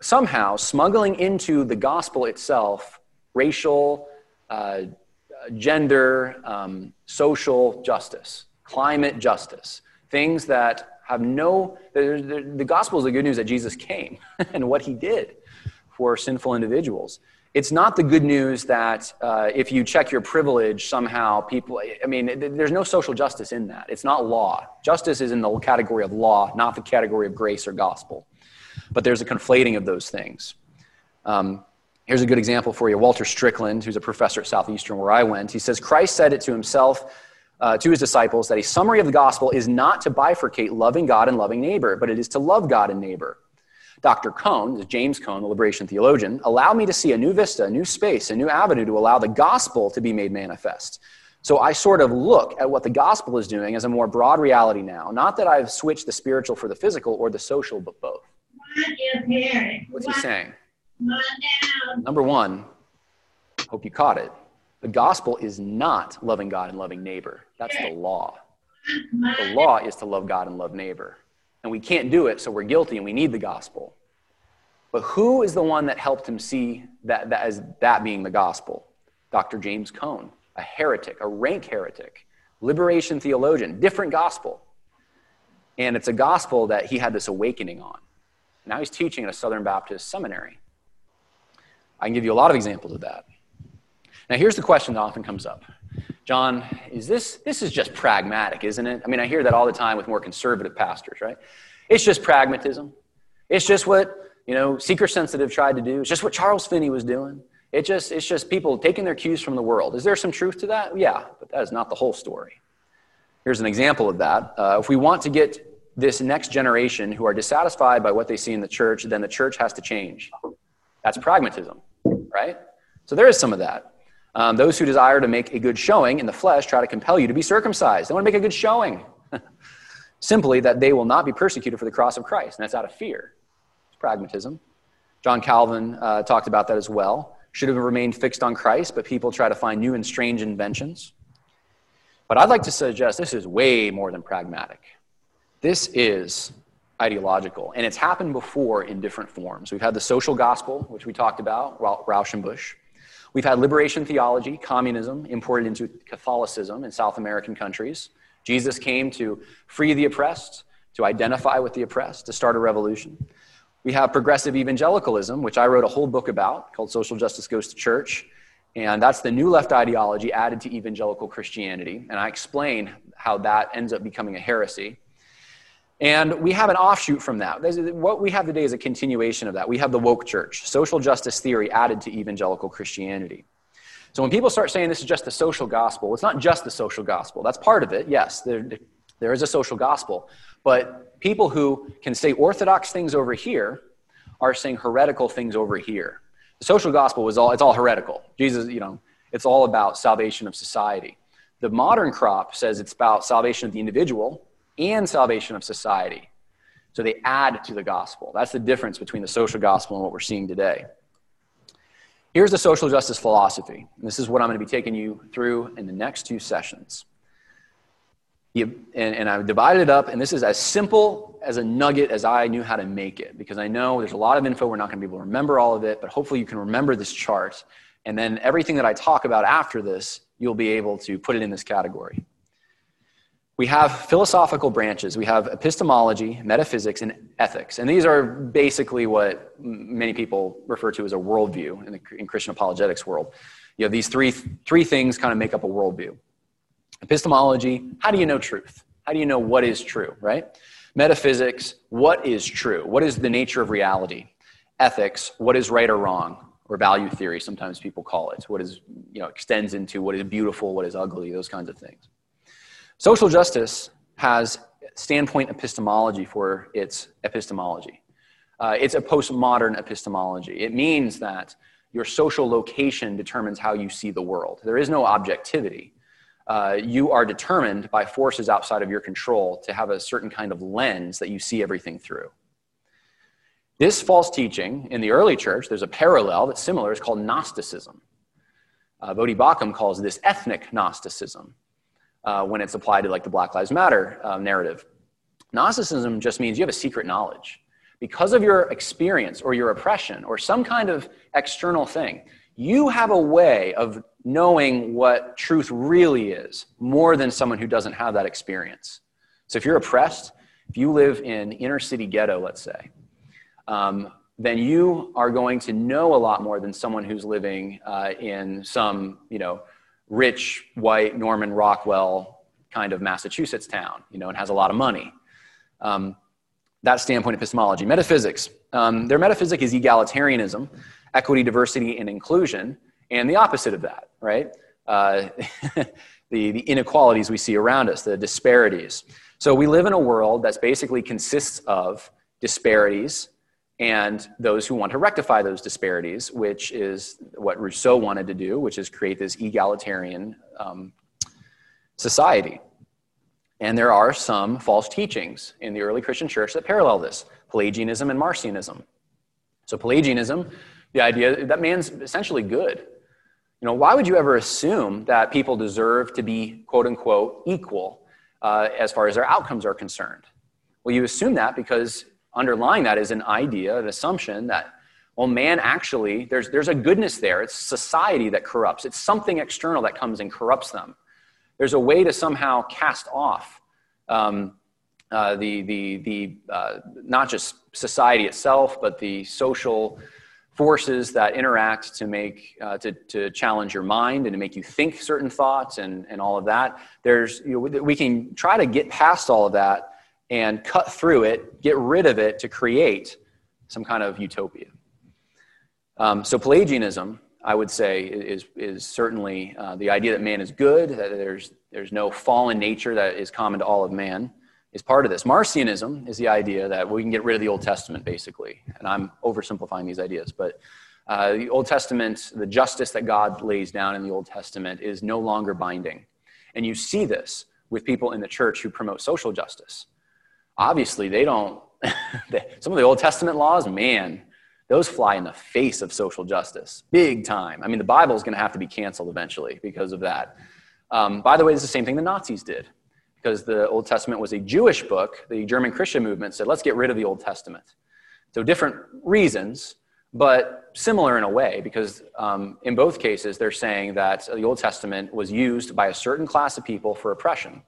somehow smuggling into the gospel itself racial, uh, gender, um, social justice, climate justice, things that have no, the, the gospel is the good news that Jesus came and what he did for sinful individuals. It's not the good news that uh, if you check your privilege, somehow people, I mean, there's no social justice in that. It's not law. Justice is in the category of law, not the category of grace or gospel. But there's a conflating of those things. Um, here's a good example for you Walter Strickland, who's a professor at Southeastern where I went, he says, Christ said it to himself uh, to his disciples that a summary of the gospel is not to bifurcate loving God and loving neighbor, but it is to love God and neighbor. Dr. Cone, James Cone, the liberation theologian, allowed me to see a new vista, a new space, a new avenue to allow the gospel to be made manifest. So I sort of look at what the gospel is doing as a more broad reality now. Not that I've switched the spiritual for the physical or the social, but both. What's he saying? Number one, hope you caught it. The gospel is not loving God and loving neighbor. That's the law. The law is to love God and love neighbor. And we can't do it, so we're guilty and we need the gospel. But who is the one that helped him see that, that as that being the gospel? Dr. James Cone, a heretic, a rank heretic, liberation theologian, different gospel. And it's a gospel that he had this awakening on. Now he's teaching at a Southern Baptist seminary. I can give you a lot of examples of that. Now, here's the question that often comes up John, is this, this is just pragmatic, isn't it? I mean, I hear that all the time with more conservative pastors, right? It's just pragmatism. It's just what, you know, seeker sensitive tried to do. It's just what Charles Finney was doing. It just, it's just people taking their cues from the world. Is there some truth to that? Yeah, but that is not the whole story. Here's an example of that. Uh, if we want to get this next generation who are dissatisfied by what they see in the church, then the church has to change. That's pragmatism, right? So there is some of that. Um, those who desire to make a good showing in the flesh try to compel you to be circumcised. They want to make a good showing. Simply that they will not be persecuted for the cross of Christ. And that's out of fear. It's pragmatism. John Calvin uh, talked about that as well. Should have remained fixed on Christ, but people try to find new and strange inventions. But I'd like to suggest this is way more than pragmatic. This is ideological, and it's happened before in different forms. We've had the social gospel, which we talked about, Rauschenbusch. We've had liberation theology, communism, imported into Catholicism in South American countries. Jesus came to free the oppressed, to identify with the oppressed, to start a revolution. We have progressive evangelicalism, which I wrote a whole book about called Social Justice Goes to Church. And that's the new left ideology added to evangelical Christianity. And I explain how that ends up becoming a heresy. And we have an offshoot from that. What we have today is a continuation of that. We have the woke church, social justice theory added to evangelical Christianity. So when people start saying this is just the social gospel, it's not just the social gospel. That's part of it. Yes, there, there is a social gospel. But people who can say orthodox things over here are saying heretical things over here. The social gospel was all, it's all heretical. Jesus, you know, it's all about salvation of society. The modern crop says it's about salvation of the individual and salvation of society. So they add to the gospel. That's the difference between the social gospel and what we're seeing today. Here's the social justice philosophy. This is what I'm going to be taking you through in the next two sessions. You, and, and I've divided it up, and this is as simple as a nugget as I knew how to make it, because I know there's a lot of info. We're not going to be able to remember all of it, but hopefully you can remember this chart. And then everything that I talk about after this, you'll be able to put it in this category we have philosophical branches. We have epistemology, metaphysics, and ethics. And these are basically what many people refer to as a worldview in the in Christian apologetics world. You have these three, three things kind of make up a worldview. Epistemology, how do you know truth? How do you know what is true, right? Metaphysics, what is true? What is the nature of reality? Ethics, what is right or wrong? Or value theory, sometimes people call it. What is, you know, extends into what is beautiful, what is ugly, those kinds of things. Social justice has standpoint epistemology for its epistemology. Uh, it's a postmodern epistemology. It means that your social location determines how you see the world. There is no objectivity. Uh, you are determined by forces outside of your control to have a certain kind of lens that you see everything through. This false teaching in the early church, there's a parallel that's similar, it's called Gnosticism. Uh, Voddie Baucham calls this ethnic Gnosticism uh, when it's applied to like the Black Lives Matter um, narrative. Gnosticism just means you have a secret knowledge. Because of your experience or your oppression or some kind of external thing, you have a way of knowing what truth really is more than someone who doesn't have that experience. So if you're oppressed, if you live in inner city ghetto, let's say, um, then you are going to know a lot more than someone who's living uh, in some, you know, rich white Norman Rockwell kind of Massachusetts town, you know, and has a lot of money. Um, that standpoint epistemology. Metaphysics. Um, their metaphysic is egalitarianism, equity, diversity, and inclusion, and the opposite of that, right? Uh, the, the inequalities we see around us, the disparities. So we live in a world that basically consists of disparities and those who want to rectify those disparities, which is what Rousseau wanted to do, which is create this egalitarian um, society. And there are some false teachings in the early Christian church that parallel this Pelagianism and Marcionism. So, Pelagianism, the idea that man's essentially good. You know, why would you ever assume that people deserve to be, quote unquote, equal uh, as far as their outcomes are concerned? Well, you assume that because underlying that is an idea, an assumption that, well, man actually, there's, there's a goodness there. It's society that corrupts, it's something external that comes and corrupts them. There's a way to somehow cast off um, uh, the, the, the uh, not just society itself, but the social forces that interact to make uh, to, to challenge your mind and to make you think certain thoughts and, and all of that there's you know, we can try to get past all of that and cut through it get rid of it to create some kind of utopia um, so pelagianism i would say is, is certainly uh, the idea that man is good that there's, there's no fallen nature that is common to all of man is part of this. Marcionism is the idea that we can get rid of the Old Testament, basically. And I'm oversimplifying these ideas, but uh, the Old Testament, the justice that God lays down in the Old Testament is no longer binding. And you see this with people in the church who promote social justice. Obviously, they don't, some of the Old Testament laws, man, those fly in the face of social justice, big time. I mean, the Bible is going to have to be canceled eventually because of that. Um, by the way, it's the same thing the Nazis did because the Old Testament was a Jewish book, the German Christian movement said, let's get rid of the Old Testament. So, different reasons, but similar in a way, because um, in both cases, they're saying that the Old Testament was used by a certain class of people for oppression.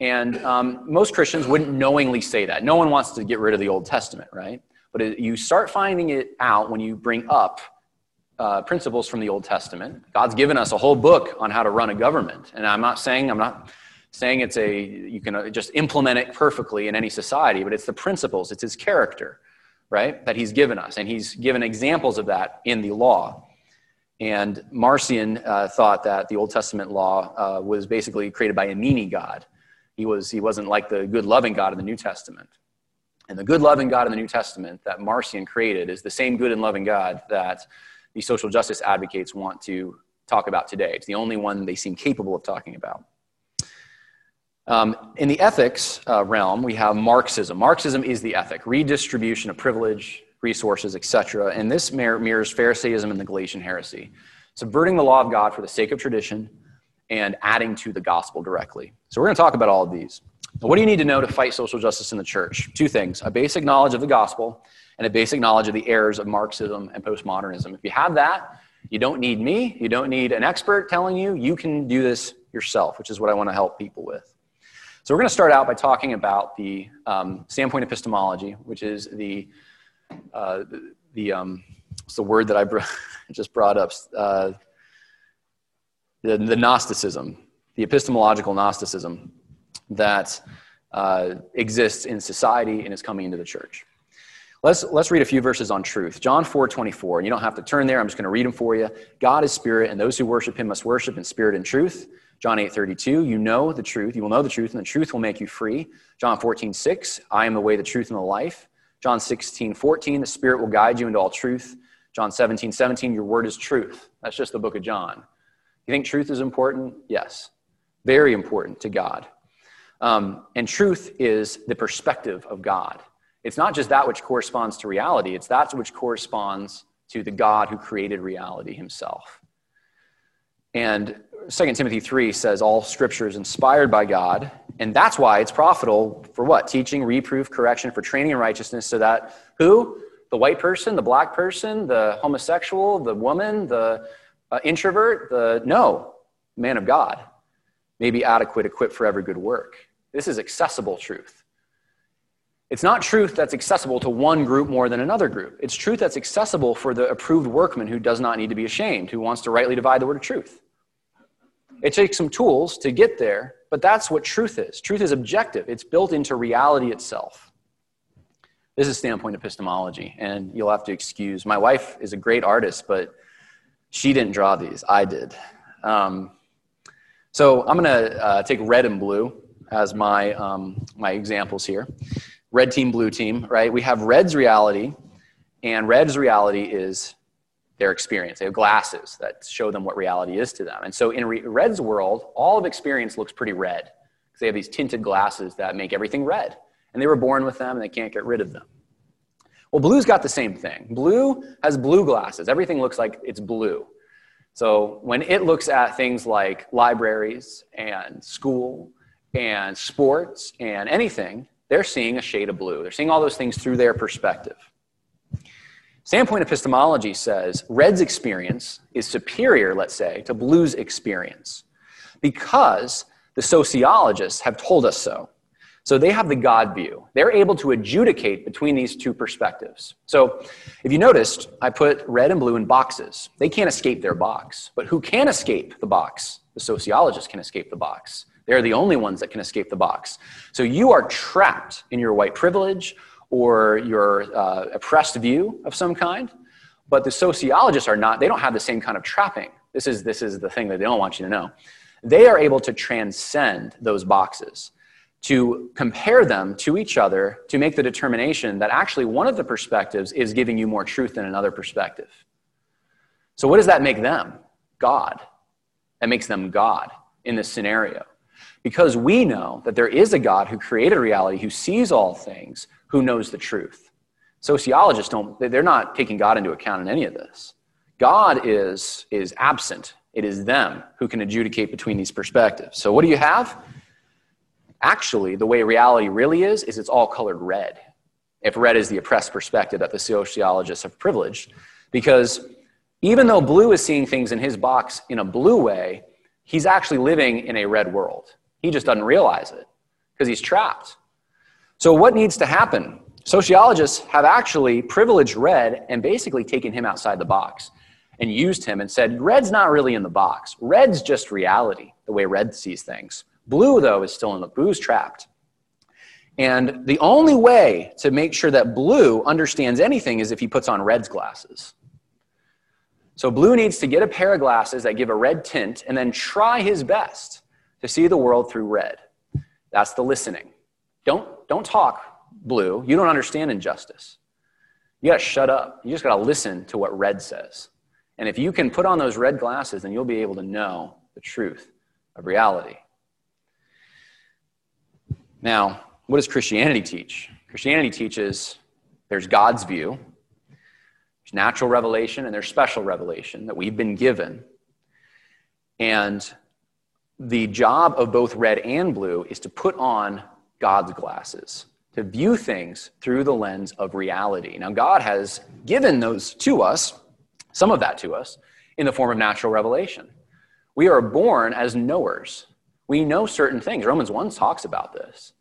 And um, most Christians wouldn't knowingly say that. No one wants to get rid of the Old Testament, right? But it, you start finding it out when you bring up uh, principles from the Old Testament. God's given us a whole book on how to run a government. And I'm not saying, I'm not saying it's a you can uh, just implement it perfectly in any society but it's the principles it's his character right that he's given us and he's given examples of that in the law and marcion uh, thought that the old testament law uh, was basically created by a meanie god he was he wasn't like the good loving god in the new testament. And the good loving god in the new testament that marcion created is the same good and loving god that the social justice advocates want to talk about today. It's the only one they seem capable of talking about. Um, in the ethics uh, realm, we have Marxism. Marxism is the ethic, redistribution of privilege, resources, etc. And this mirrors Pharisaism and the Galatian heresy, subverting the law of God for the sake of tradition and adding to the gospel directly. So we're going to talk about all of these. What do you need to know to fight social justice in the church? Two things a basic knowledge of the gospel and a basic knowledge of the errors of Marxism and postmodernism. If you have that, you don't need me, you don't need an expert telling you, you can do this yourself, which is what I want to help people with. So we're going to start out by talking about the um, standpoint epistemology, which is the uh, the, the um, what's the word that I br- just brought up? Uh, the, the Gnosticism, the epistemological Gnosticism that uh, exists in society and is coming into the church. Let's, let's read a few verses on truth. John 4 24, and you don't have to turn there, I'm just going to read them for you. God is spirit, and those who worship him must worship in spirit and truth. John 8 32, you know the truth, you will know the truth, and the truth will make you free. John 14 6, I am the way, the truth, and the life. John 16 14, the Spirit will guide you into all truth. John 17 17, your word is truth. That's just the book of John. You think truth is important? Yes. Very important to God. Um, and truth is the perspective of God. It's not just that which corresponds to reality, it's that which corresponds to the God who created reality himself. And 2 Timothy 3 says all scripture is inspired by God, and that's why it's profitable for what? Teaching, reproof, correction, for training in righteousness, so that who? The white person, the black person, the homosexual, the woman, the uh, introvert, the no, man of God may be adequate, equipped for every good work. This is accessible truth. It's not truth that's accessible to one group more than another group. It's truth that's accessible for the approved workman who does not need to be ashamed, who wants to rightly divide the word of truth. It takes some tools to get there, but that's what truth is. Truth is objective, it's built into reality itself. This is standpoint epistemology, and you'll have to excuse. My wife is a great artist, but she didn't draw these, I did. Um, so I'm going to uh, take red and blue as my, um, my examples here red team, blue team, right? We have red's reality, and red's reality is their experience. They have glasses that show them what reality is to them. And so in re- red's world, all of experience looks pretty red because they have these tinted glasses that make everything red. And they were born with them and they can't get rid of them. Well, blue's got the same thing. Blue has blue glasses. Everything looks like it's blue. So when it looks at things like libraries and school and sports and anything, they're seeing a shade of blue. They're seeing all those things through their perspective. Standpoint epistemology says red's experience is superior, let's say, to blue's experience because the sociologists have told us so. So they have the God view. They're able to adjudicate between these two perspectives. So if you noticed, I put red and blue in boxes. They can't escape their box. But who can escape the box? The sociologists can escape the box. They're the only ones that can escape the box. So you are trapped in your white privilege or your uh, oppressed view of some kind. But the sociologists are not, they don't have the same kind of trapping. This is, this is the thing that they don't want you to know. They are able to transcend those boxes, to compare them to each other, to make the determination that actually one of the perspectives is giving you more truth than another perspective. So, what does that make them? God. That makes them God in this scenario. Because we know that there is a God who created reality, who sees all things, who knows the truth. Sociologists don't, they're not taking God into account in any of this. God is, is absent. It is them who can adjudicate between these perspectives. So, what do you have? Actually, the way reality really is, is it's all colored red. If red is the oppressed perspective that the sociologists have privileged, because even though blue is seeing things in his box in a blue way, he's actually living in a red world. He just doesn't realize it because he's trapped. So, what needs to happen? Sociologists have actually privileged Red and basically taken him outside the box and used him and said, Red's not really in the box. Red's just reality, the way Red sees things. Blue, though, is still in the blue's trapped. And the only way to make sure that Blue understands anything is if he puts on Red's glasses. So, Blue needs to get a pair of glasses that give a red tint and then try his best to see the world through red. That's the listening. Don't, don't talk blue. You don't understand injustice. You got to shut up. You just got to listen to what red says. And if you can put on those red glasses, then you'll be able to know the truth of reality. Now, what does Christianity teach? Christianity teaches there's God's view, there's natural revelation, and there's special revelation that we've been given. And the job of both red and blue is to put on God's glasses, to view things through the lens of reality. Now, God has given those to us, some of that to us, in the form of natural revelation. We are born as knowers. We know certain things. Romans 1 talks about this.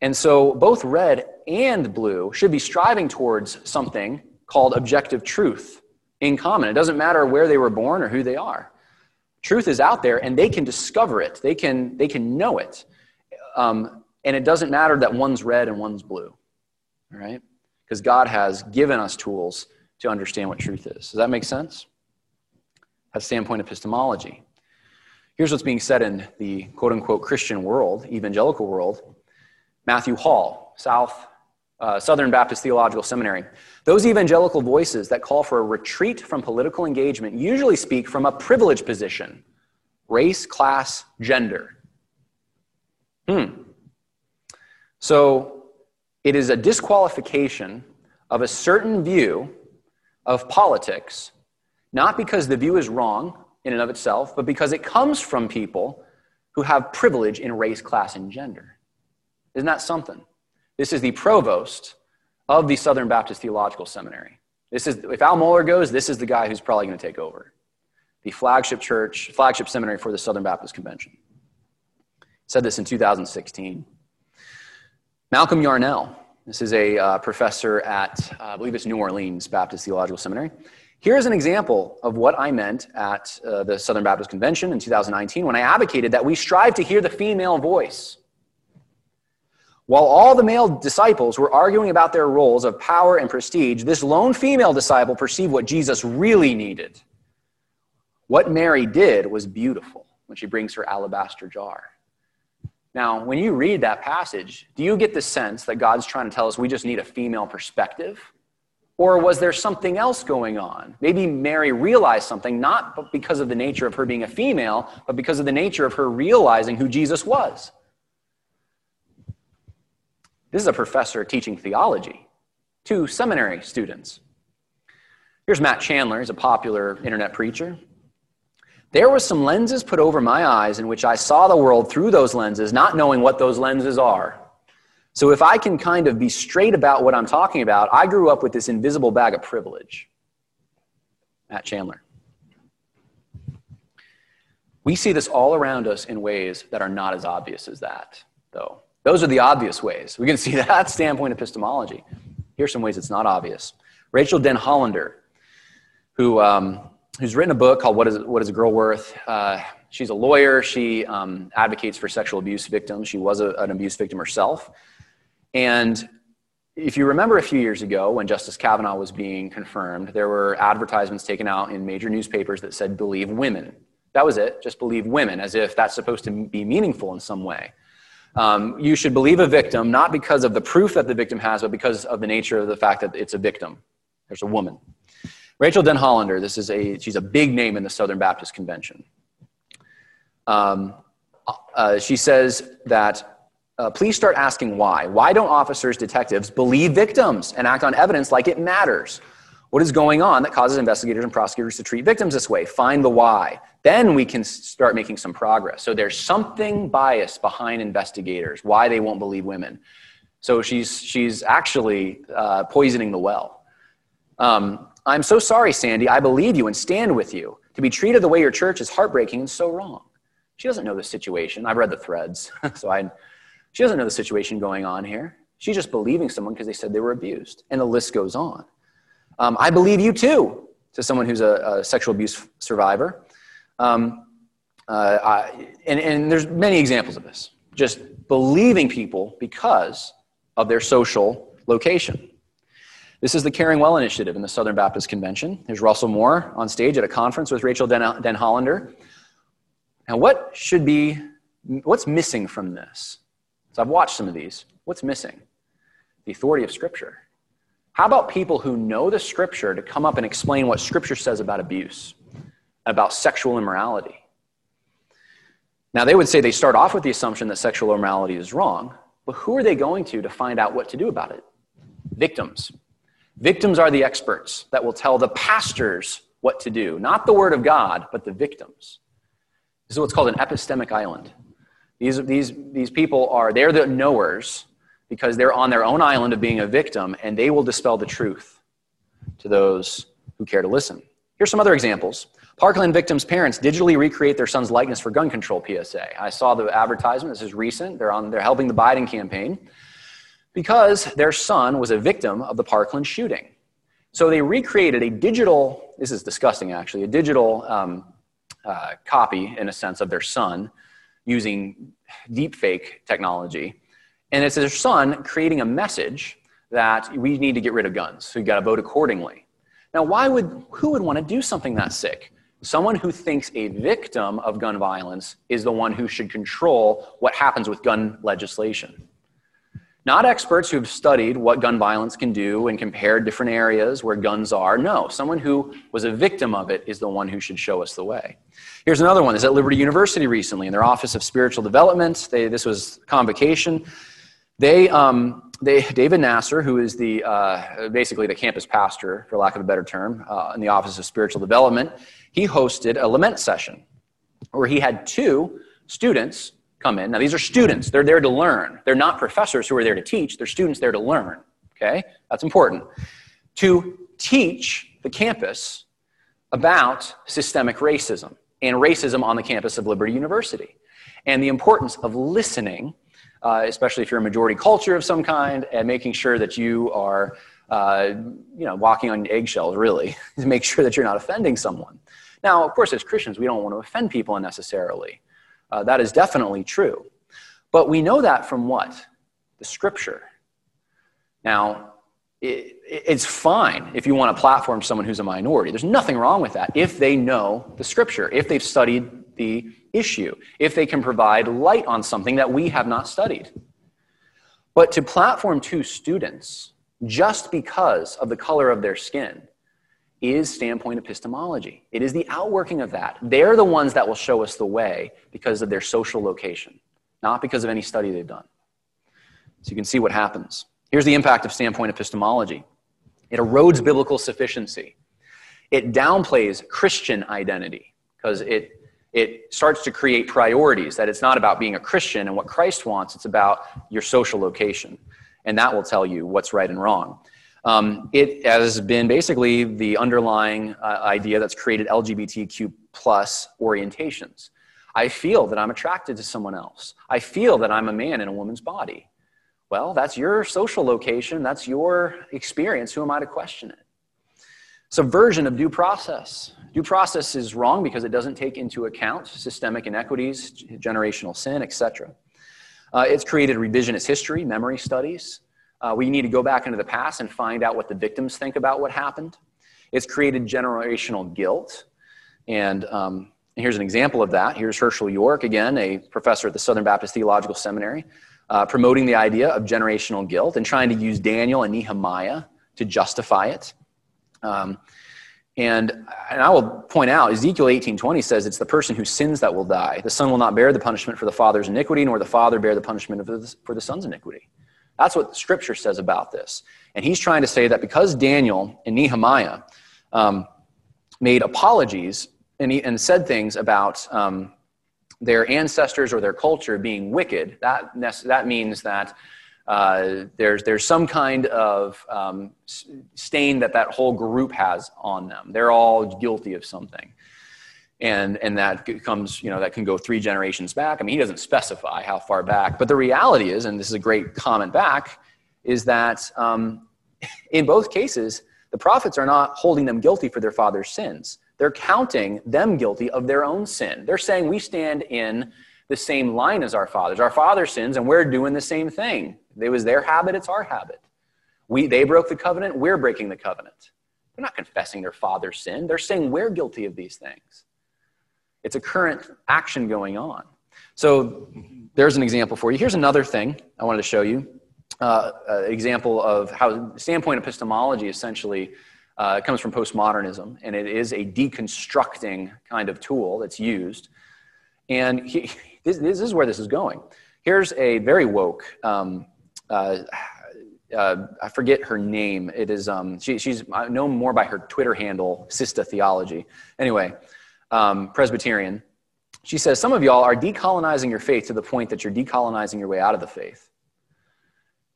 And so both red and blue should be striving towards something called objective truth in common. It doesn't matter where they were born or who they are. Truth is out there, and they can discover it. They can they can know it, um, and it doesn't matter that one's red and one's blue, all right? Because God has given us tools to understand what truth is. Does that make sense? That's standpoint epistemology. Here's what's being said in the quote unquote Christian world, evangelical world. Matthew Hall, South uh, Southern Baptist Theological Seminary. Those evangelical voices that call for a retreat from political engagement usually speak from a privileged position race, class, gender. Hmm. So it is a disqualification of a certain view of politics, not because the view is wrong in and of itself, but because it comes from people who have privilege in race, class, and gender. Isn't that something? This is the provost of the Southern Baptist Theological Seminary. This is, if Al Mohler goes, this is the guy who's probably going to take over the flagship church, flagship seminary for the Southern Baptist Convention. said this in 2016. Malcolm Yarnell, this is a uh, professor at, uh, I believe it's New Orleans Baptist Theological Seminary. Here's an example of what I meant at uh, the Southern Baptist Convention in 2019 when I advocated that we strive to hear the female voice. While all the male disciples were arguing about their roles of power and prestige, this lone female disciple perceived what Jesus really needed. What Mary did was beautiful when she brings her alabaster jar. Now, when you read that passage, do you get the sense that God's trying to tell us we just need a female perspective? Or was there something else going on? Maybe Mary realized something, not because of the nature of her being a female, but because of the nature of her realizing who Jesus was. This is a professor teaching theology to seminary students. Here's Matt Chandler, he's a popular internet preacher. There were some lenses put over my eyes in which I saw the world through those lenses, not knowing what those lenses are. So, if I can kind of be straight about what I'm talking about, I grew up with this invisible bag of privilege. Matt Chandler. We see this all around us in ways that are not as obvious as that, though. Those are the obvious ways. We can see that standpoint epistemology. Here's some ways it's not obvious. Rachael Denhollander, who, um, who's written a book called What is, what is a Girl Worth? Uh, she's a lawyer. She um, advocates for sexual abuse victims. She was a, an abuse victim herself. And if you remember a few years ago when Justice Kavanaugh was being confirmed, there were advertisements taken out in major newspapers that said, believe women. That was it, just believe women, as if that's supposed to be meaningful in some way. Um, you should believe a victim not because of the proof that the victim has, but because of the nature of the fact that it's a victim. There's a woman. Rachael Denhollander, this is a, she's a big name in the Southern Baptist Convention. Um, uh, she says that uh, please start asking why. Why don't officers, detectives believe victims and act on evidence like it matters? What is going on that causes investigators and prosecutors to treat victims this way? Find the why. Then we can start making some progress. So there's something bias behind investigators, why they won't believe women. So she's, she's actually uh, poisoning the well. Um, I'm so sorry, Sandy. I believe you and stand with you. To be treated the way your church is heartbreaking and so wrong. She doesn't know the situation. I've read the threads, so I, she doesn't know the situation going on here. She's just believing someone because they said they were abused. And the list goes on. Um, I believe you too, to someone who's a, a sexual abuse survivor. Um, uh, I, and, and there's many examples of this. Just believing people because of their social location. This is the Caring Well Initiative in the Southern Baptist Convention. There's Russell Moore on stage at a conference with Rachel Den, Den Hollander. Now, what should be, what's missing from this? So I've watched some of these. What's missing? The authority of Scripture. How about people who know the Scripture to come up and explain what Scripture says about abuse, about sexual immorality? Now, they would say they start off with the assumption that sexual immorality is wrong, but who are they going to to find out what to do about it? Victims. Victims are the experts that will tell the pastors what to do, not the word of God, but the victims. This is what's called an epistemic island. These, these, these people are, they're the knowers because they're on their own island of being a victim, and they will dispel the truth to those who care to listen. Here's some other examples. Parkland victims' parents digitally recreate their son's likeness for gun control PSA. I saw the advertisement. This is recent. They're, on, they're helping the Biden campaign because their son was a victim of the Parkland shooting. So they recreated a digital, this is disgusting actually, a digital um, uh, copy, in a sense, of their son using deepfake technology. And it's their son creating a message that we need to get rid of guns, so you got to vote accordingly. Now, why would, who would want to do something that sick? Someone who thinks a victim of gun violence is the one who should control what happens with gun legislation. Not experts who've studied what gun violence can do and compared different areas where guns are. No, someone who was a victim of it is the one who should show us the way. Here's another one. Is at Liberty University recently in their Office of Spiritual Development. They, this was convocation. They, um, they, David Nasser, who is the, uh, basically the campus pastor, for lack of a better term, uh, in the Office of Spiritual Development, he hosted a lament session where he had two students come in. Now, these are students, they're there to learn. They're not professors who are there to teach, they're students there to learn. Okay? That's important. To teach the campus about systemic racism and racism on the campus of Liberty University. and the importance of listening, uh, especially if you're a majority culture of some kind, and making sure that you are, uh, you know, walking on eggshells, really, to make sure that you're not offending someone. Now, of course, as Christians, we don't want to offend people unnecessarily. Uh, that is definitely true. But we know that from what? The scripture. Now, it, it's fine if you want to platform someone who's a minority. There's nothing wrong with that if they know the scripture, if they've studied the issue, if they can provide light on something that we have not studied. But to platform two students just because of the color of their skin is standpoint epistemology. It is the outworking of that. They're the ones that will show us the way because of their social location, not because of any study they've done. So you can see what happens. Here's the impact of standpoint epistemology it erodes biblical sufficiency, it downplays Christian identity because it it starts to create priorities that it's not about being a Christian and what Christ wants, it's about your social location. And that will tell you what's right and wrong. Um, it has been basically the underlying uh, idea that's created LGBTQ plus orientations. I feel that I'm attracted to someone else. I feel that I'm a man in a woman's body. Well, that's your social location, that's your experience. Who am I to question it? Subversion of due process. Due process is wrong because it doesn't take into account systemic inequities, generational sin, etc. Uh, it's created revisionist history, memory studies. Uh, we need to go back into the past and find out what the victims think about what happened. It's created generational guilt. And um, here's an example of that. Here's Hershael York, again, a professor at the Southern Baptist Theological Seminary, uh, promoting the idea of generational guilt and trying to use Daniel and Nehemiah to justify it. Um, and, and I will point out, Ezekiel 18.20 says it's the person who sins that will die. The son will not bear the punishment for the father's iniquity, nor the father bear the punishment the, for the son's iniquity. That's what Scripture says about this. And he's trying to say that because Daniel and Nehemiah um, made apologies and, he, and said things about um, their ancestors or their culture being wicked, that, that means that uh, there's, there's some kind of um, stain that that whole group has on them. They're all guilty of something. And, and that comes, you know, that can go three generations back. I mean, he doesn't specify how far back, but the reality is, and this is a great comment back, is that um, in both cases, the prophets are not holding them guilty for their father's sins. They're counting them guilty of their own sin. They're saying we stand in the same line as our fathers. Our father sins, and we're doing the same thing. It was their habit, it's our habit. We, they broke the covenant, we're breaking the covenant. They're not confessing their father's sin, they're saying we're guilty of these things. It's a current action going on. So there's an example for you. Here's another thing I wanted to show you. Uh, uh, example of how standpoint epistemology essentially uh, comes from postmodernism, and it is a deconstructing kind of tool that's used. And he, this, this, is where this is going. Here's a very woke, um, uh, uh, I forget her name. It is, um, she, she's known more by her Twitter handle, Sista Theology. Anyway, um, Presbyterian. She says, Some of y'all are decolonizing your faith to the point that you're decolonizing your way out of the faith.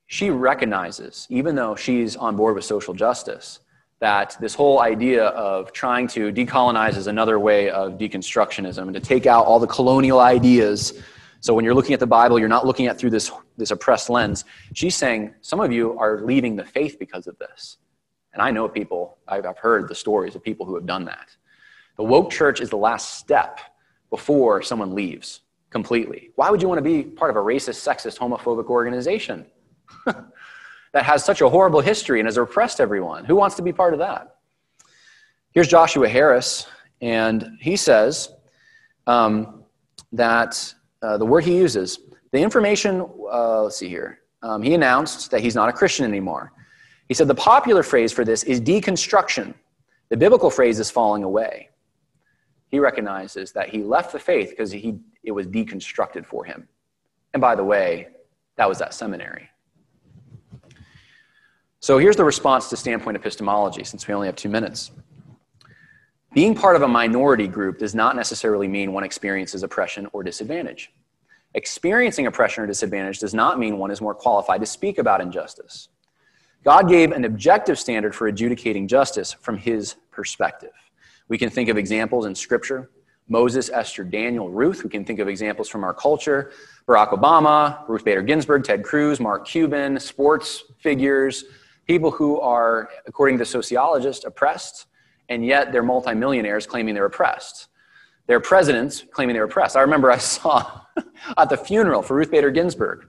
She recognizes, even though she's on board with social justice, that this whole idea of trying to decolonize is another way of deconstructionism and to take out all the colonial ideas. So when you're looking at the Bible, you're not looking at through this, this oppressed lens. She's saying some of you are leaving the faith because of this. And I know people, I've, I've heard the stories of people who have done that. The woke church is the last step before someone leaves completely. Why would you want to be part of a racist, sexist, homophobic organization? that has such a horrible history and has oppressed everyone. Who wants to be part of that? Here's Joshua Harris, and he says um, that uh, the word he uses, the information, uh, let's see here, um, he announced that he's not a Christian anymore. He said the popular phrase for this is deconstruction. The biblical phrase is falling away. He recognizes that he left the faith because he, it was deconstructed for him. And by the way, that was that seminary. So here's the response to standpoint epistemology, since we only have two minutes. Being part of a minority group does not necessarily mean one experiences oppression or disadvantage. Experiencing oppression or disadvantage does not mean one is more qualified to speak about injustice. God gave an objective standard for adjudicating justice from his perspective. We can think of examples in Scripture. Moses, Esther, Daniel, Ruth. We can think of examples from our culture Barack Obama, Ruth Bader Ginsburg, Ted Cruz, Mark Cuban, sports figures, people who are, according to sociologists, oppressed, and yet they're multimillionaires claiming they're oppressed. They're presidents claiming they're oppressed. I remember I saw at the funeral for Ruth Bader Ginsburg,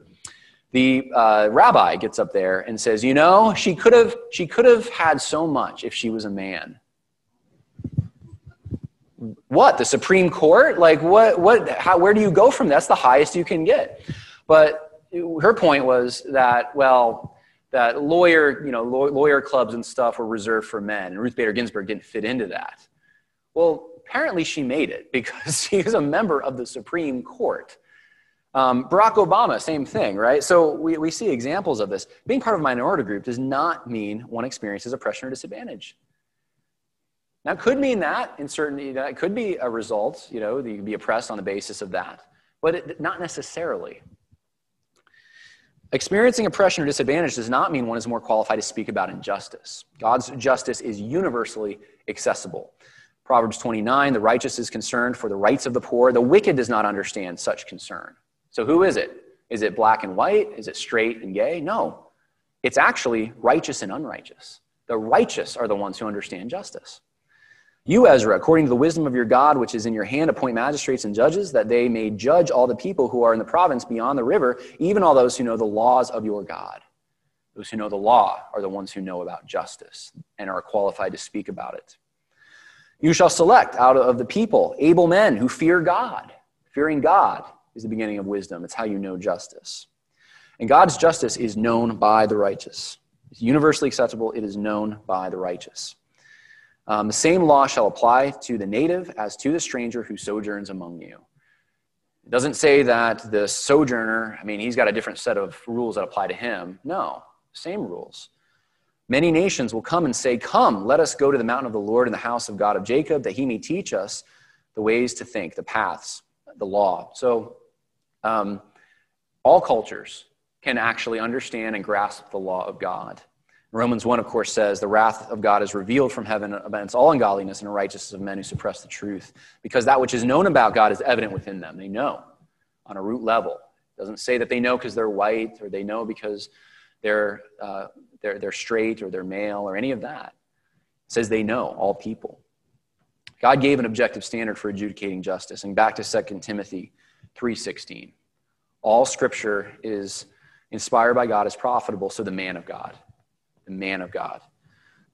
the uh, rabbi gets up there and says, "You know, she could have she could have had so much if she was a man." What the supreme court? Like what what how where do you go from that's the highest you can get. But her point was that well that lawyer you know lawyer clubs and stuff were reserved for men. And ruth bader ginsburg didn't fit into that. Well apparently she made it because she is a member of the supreme court. Um, barack obama same thing right? So we, we see examples of this. Being part of a minority group does not mean one experiences oppression or disadvantage now, it could mean that in certain, that could be a result, you know, you could be oppressed on the basis of that, but it, not necessarily. Experiencing oppression or disadvantage does not mean one is more qualified to speak about injustice. God's justice is universally accessible. Proverbs 29 the righteous is concerned for the rights of the poor, the wicked does not understand such concern. So, who is it? Is it black and white? Is it straight and gay? No. It's actually righteous and unrighteous. The righteous are the ones who understand justice. You, Ezra, according to the wisdom of your God, which is in your hand, appoint magistrates and judges, that they may judge all the people who are in the province beyond the river, even all those who know the laws of your God. Those who know the law are the ones who know about justice and are qualified to speak about it. You shall select out of the people able men who fear God. Fearing God is the beginning of wisdom, it's how you know justice. And God's justice is known by the righteous. It's universally acceptable, it is known by the righteous. Um, the same law shall apply to the native as to the stranger who sojourns among you. It doesn't say that the sojourner, I mean, he's got a different set of rules that apply to him. No, same rules. Many nations will come and say, Come, let us go to the mountain of the Lord in the house of God of Jacob, that he may teach us the ways to think, the paths, the law. So, um, all cultures can actually understand and grasp the law of God. Romans 1, of course, says, The wrath of God is revealed from heaven against all ungodliness and unrighteousness of men who suppress the truth, because that which is known about God is evident within them. They know on a root level. It doesn't say that they know because they're white or they know because they're, uh, they're, they're straight or they're male or any of that. It says they know, all people. God gave an objective standard for adjudicating justice. And back to 2 Timothy 3.16. All scripture is inspired by God, is profitable, so the man of God man of God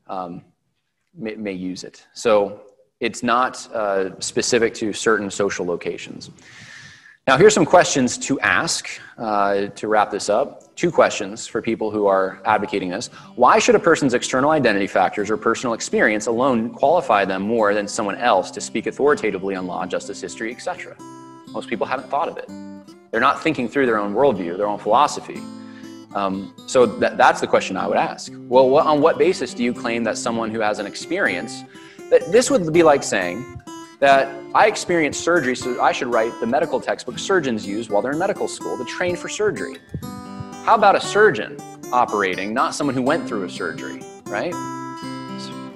um, may, may, use it. So it's not uh, specific to certain social locations. Now, here's some questions to ask uh, to wrap this up. Two questions for people who are advocating this. Why should a person's external identity factors or personal experience alone qualify them more than someone else to speak authoritatively on law, justice, history, etc.? Most people haven't thought of it. They're not thinking through their own worldview, their own philosophy. Um, so that, that's the question I would ask. Well, on what basis do you claim that someone who has an experience, that this would be like saying that I experienced surgery, so I should write the medical textbook surgeons use while they're in medical school to train for surgery. How about a surgeon operating, not someone who went through a surgery, right?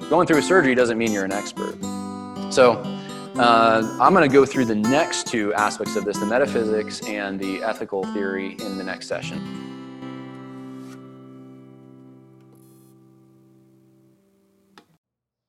Going through a surgery doesn't mean you're an expert. So uh, I'm going to go through the next two aspects of this the metaphysics and the ethical theory in the next session.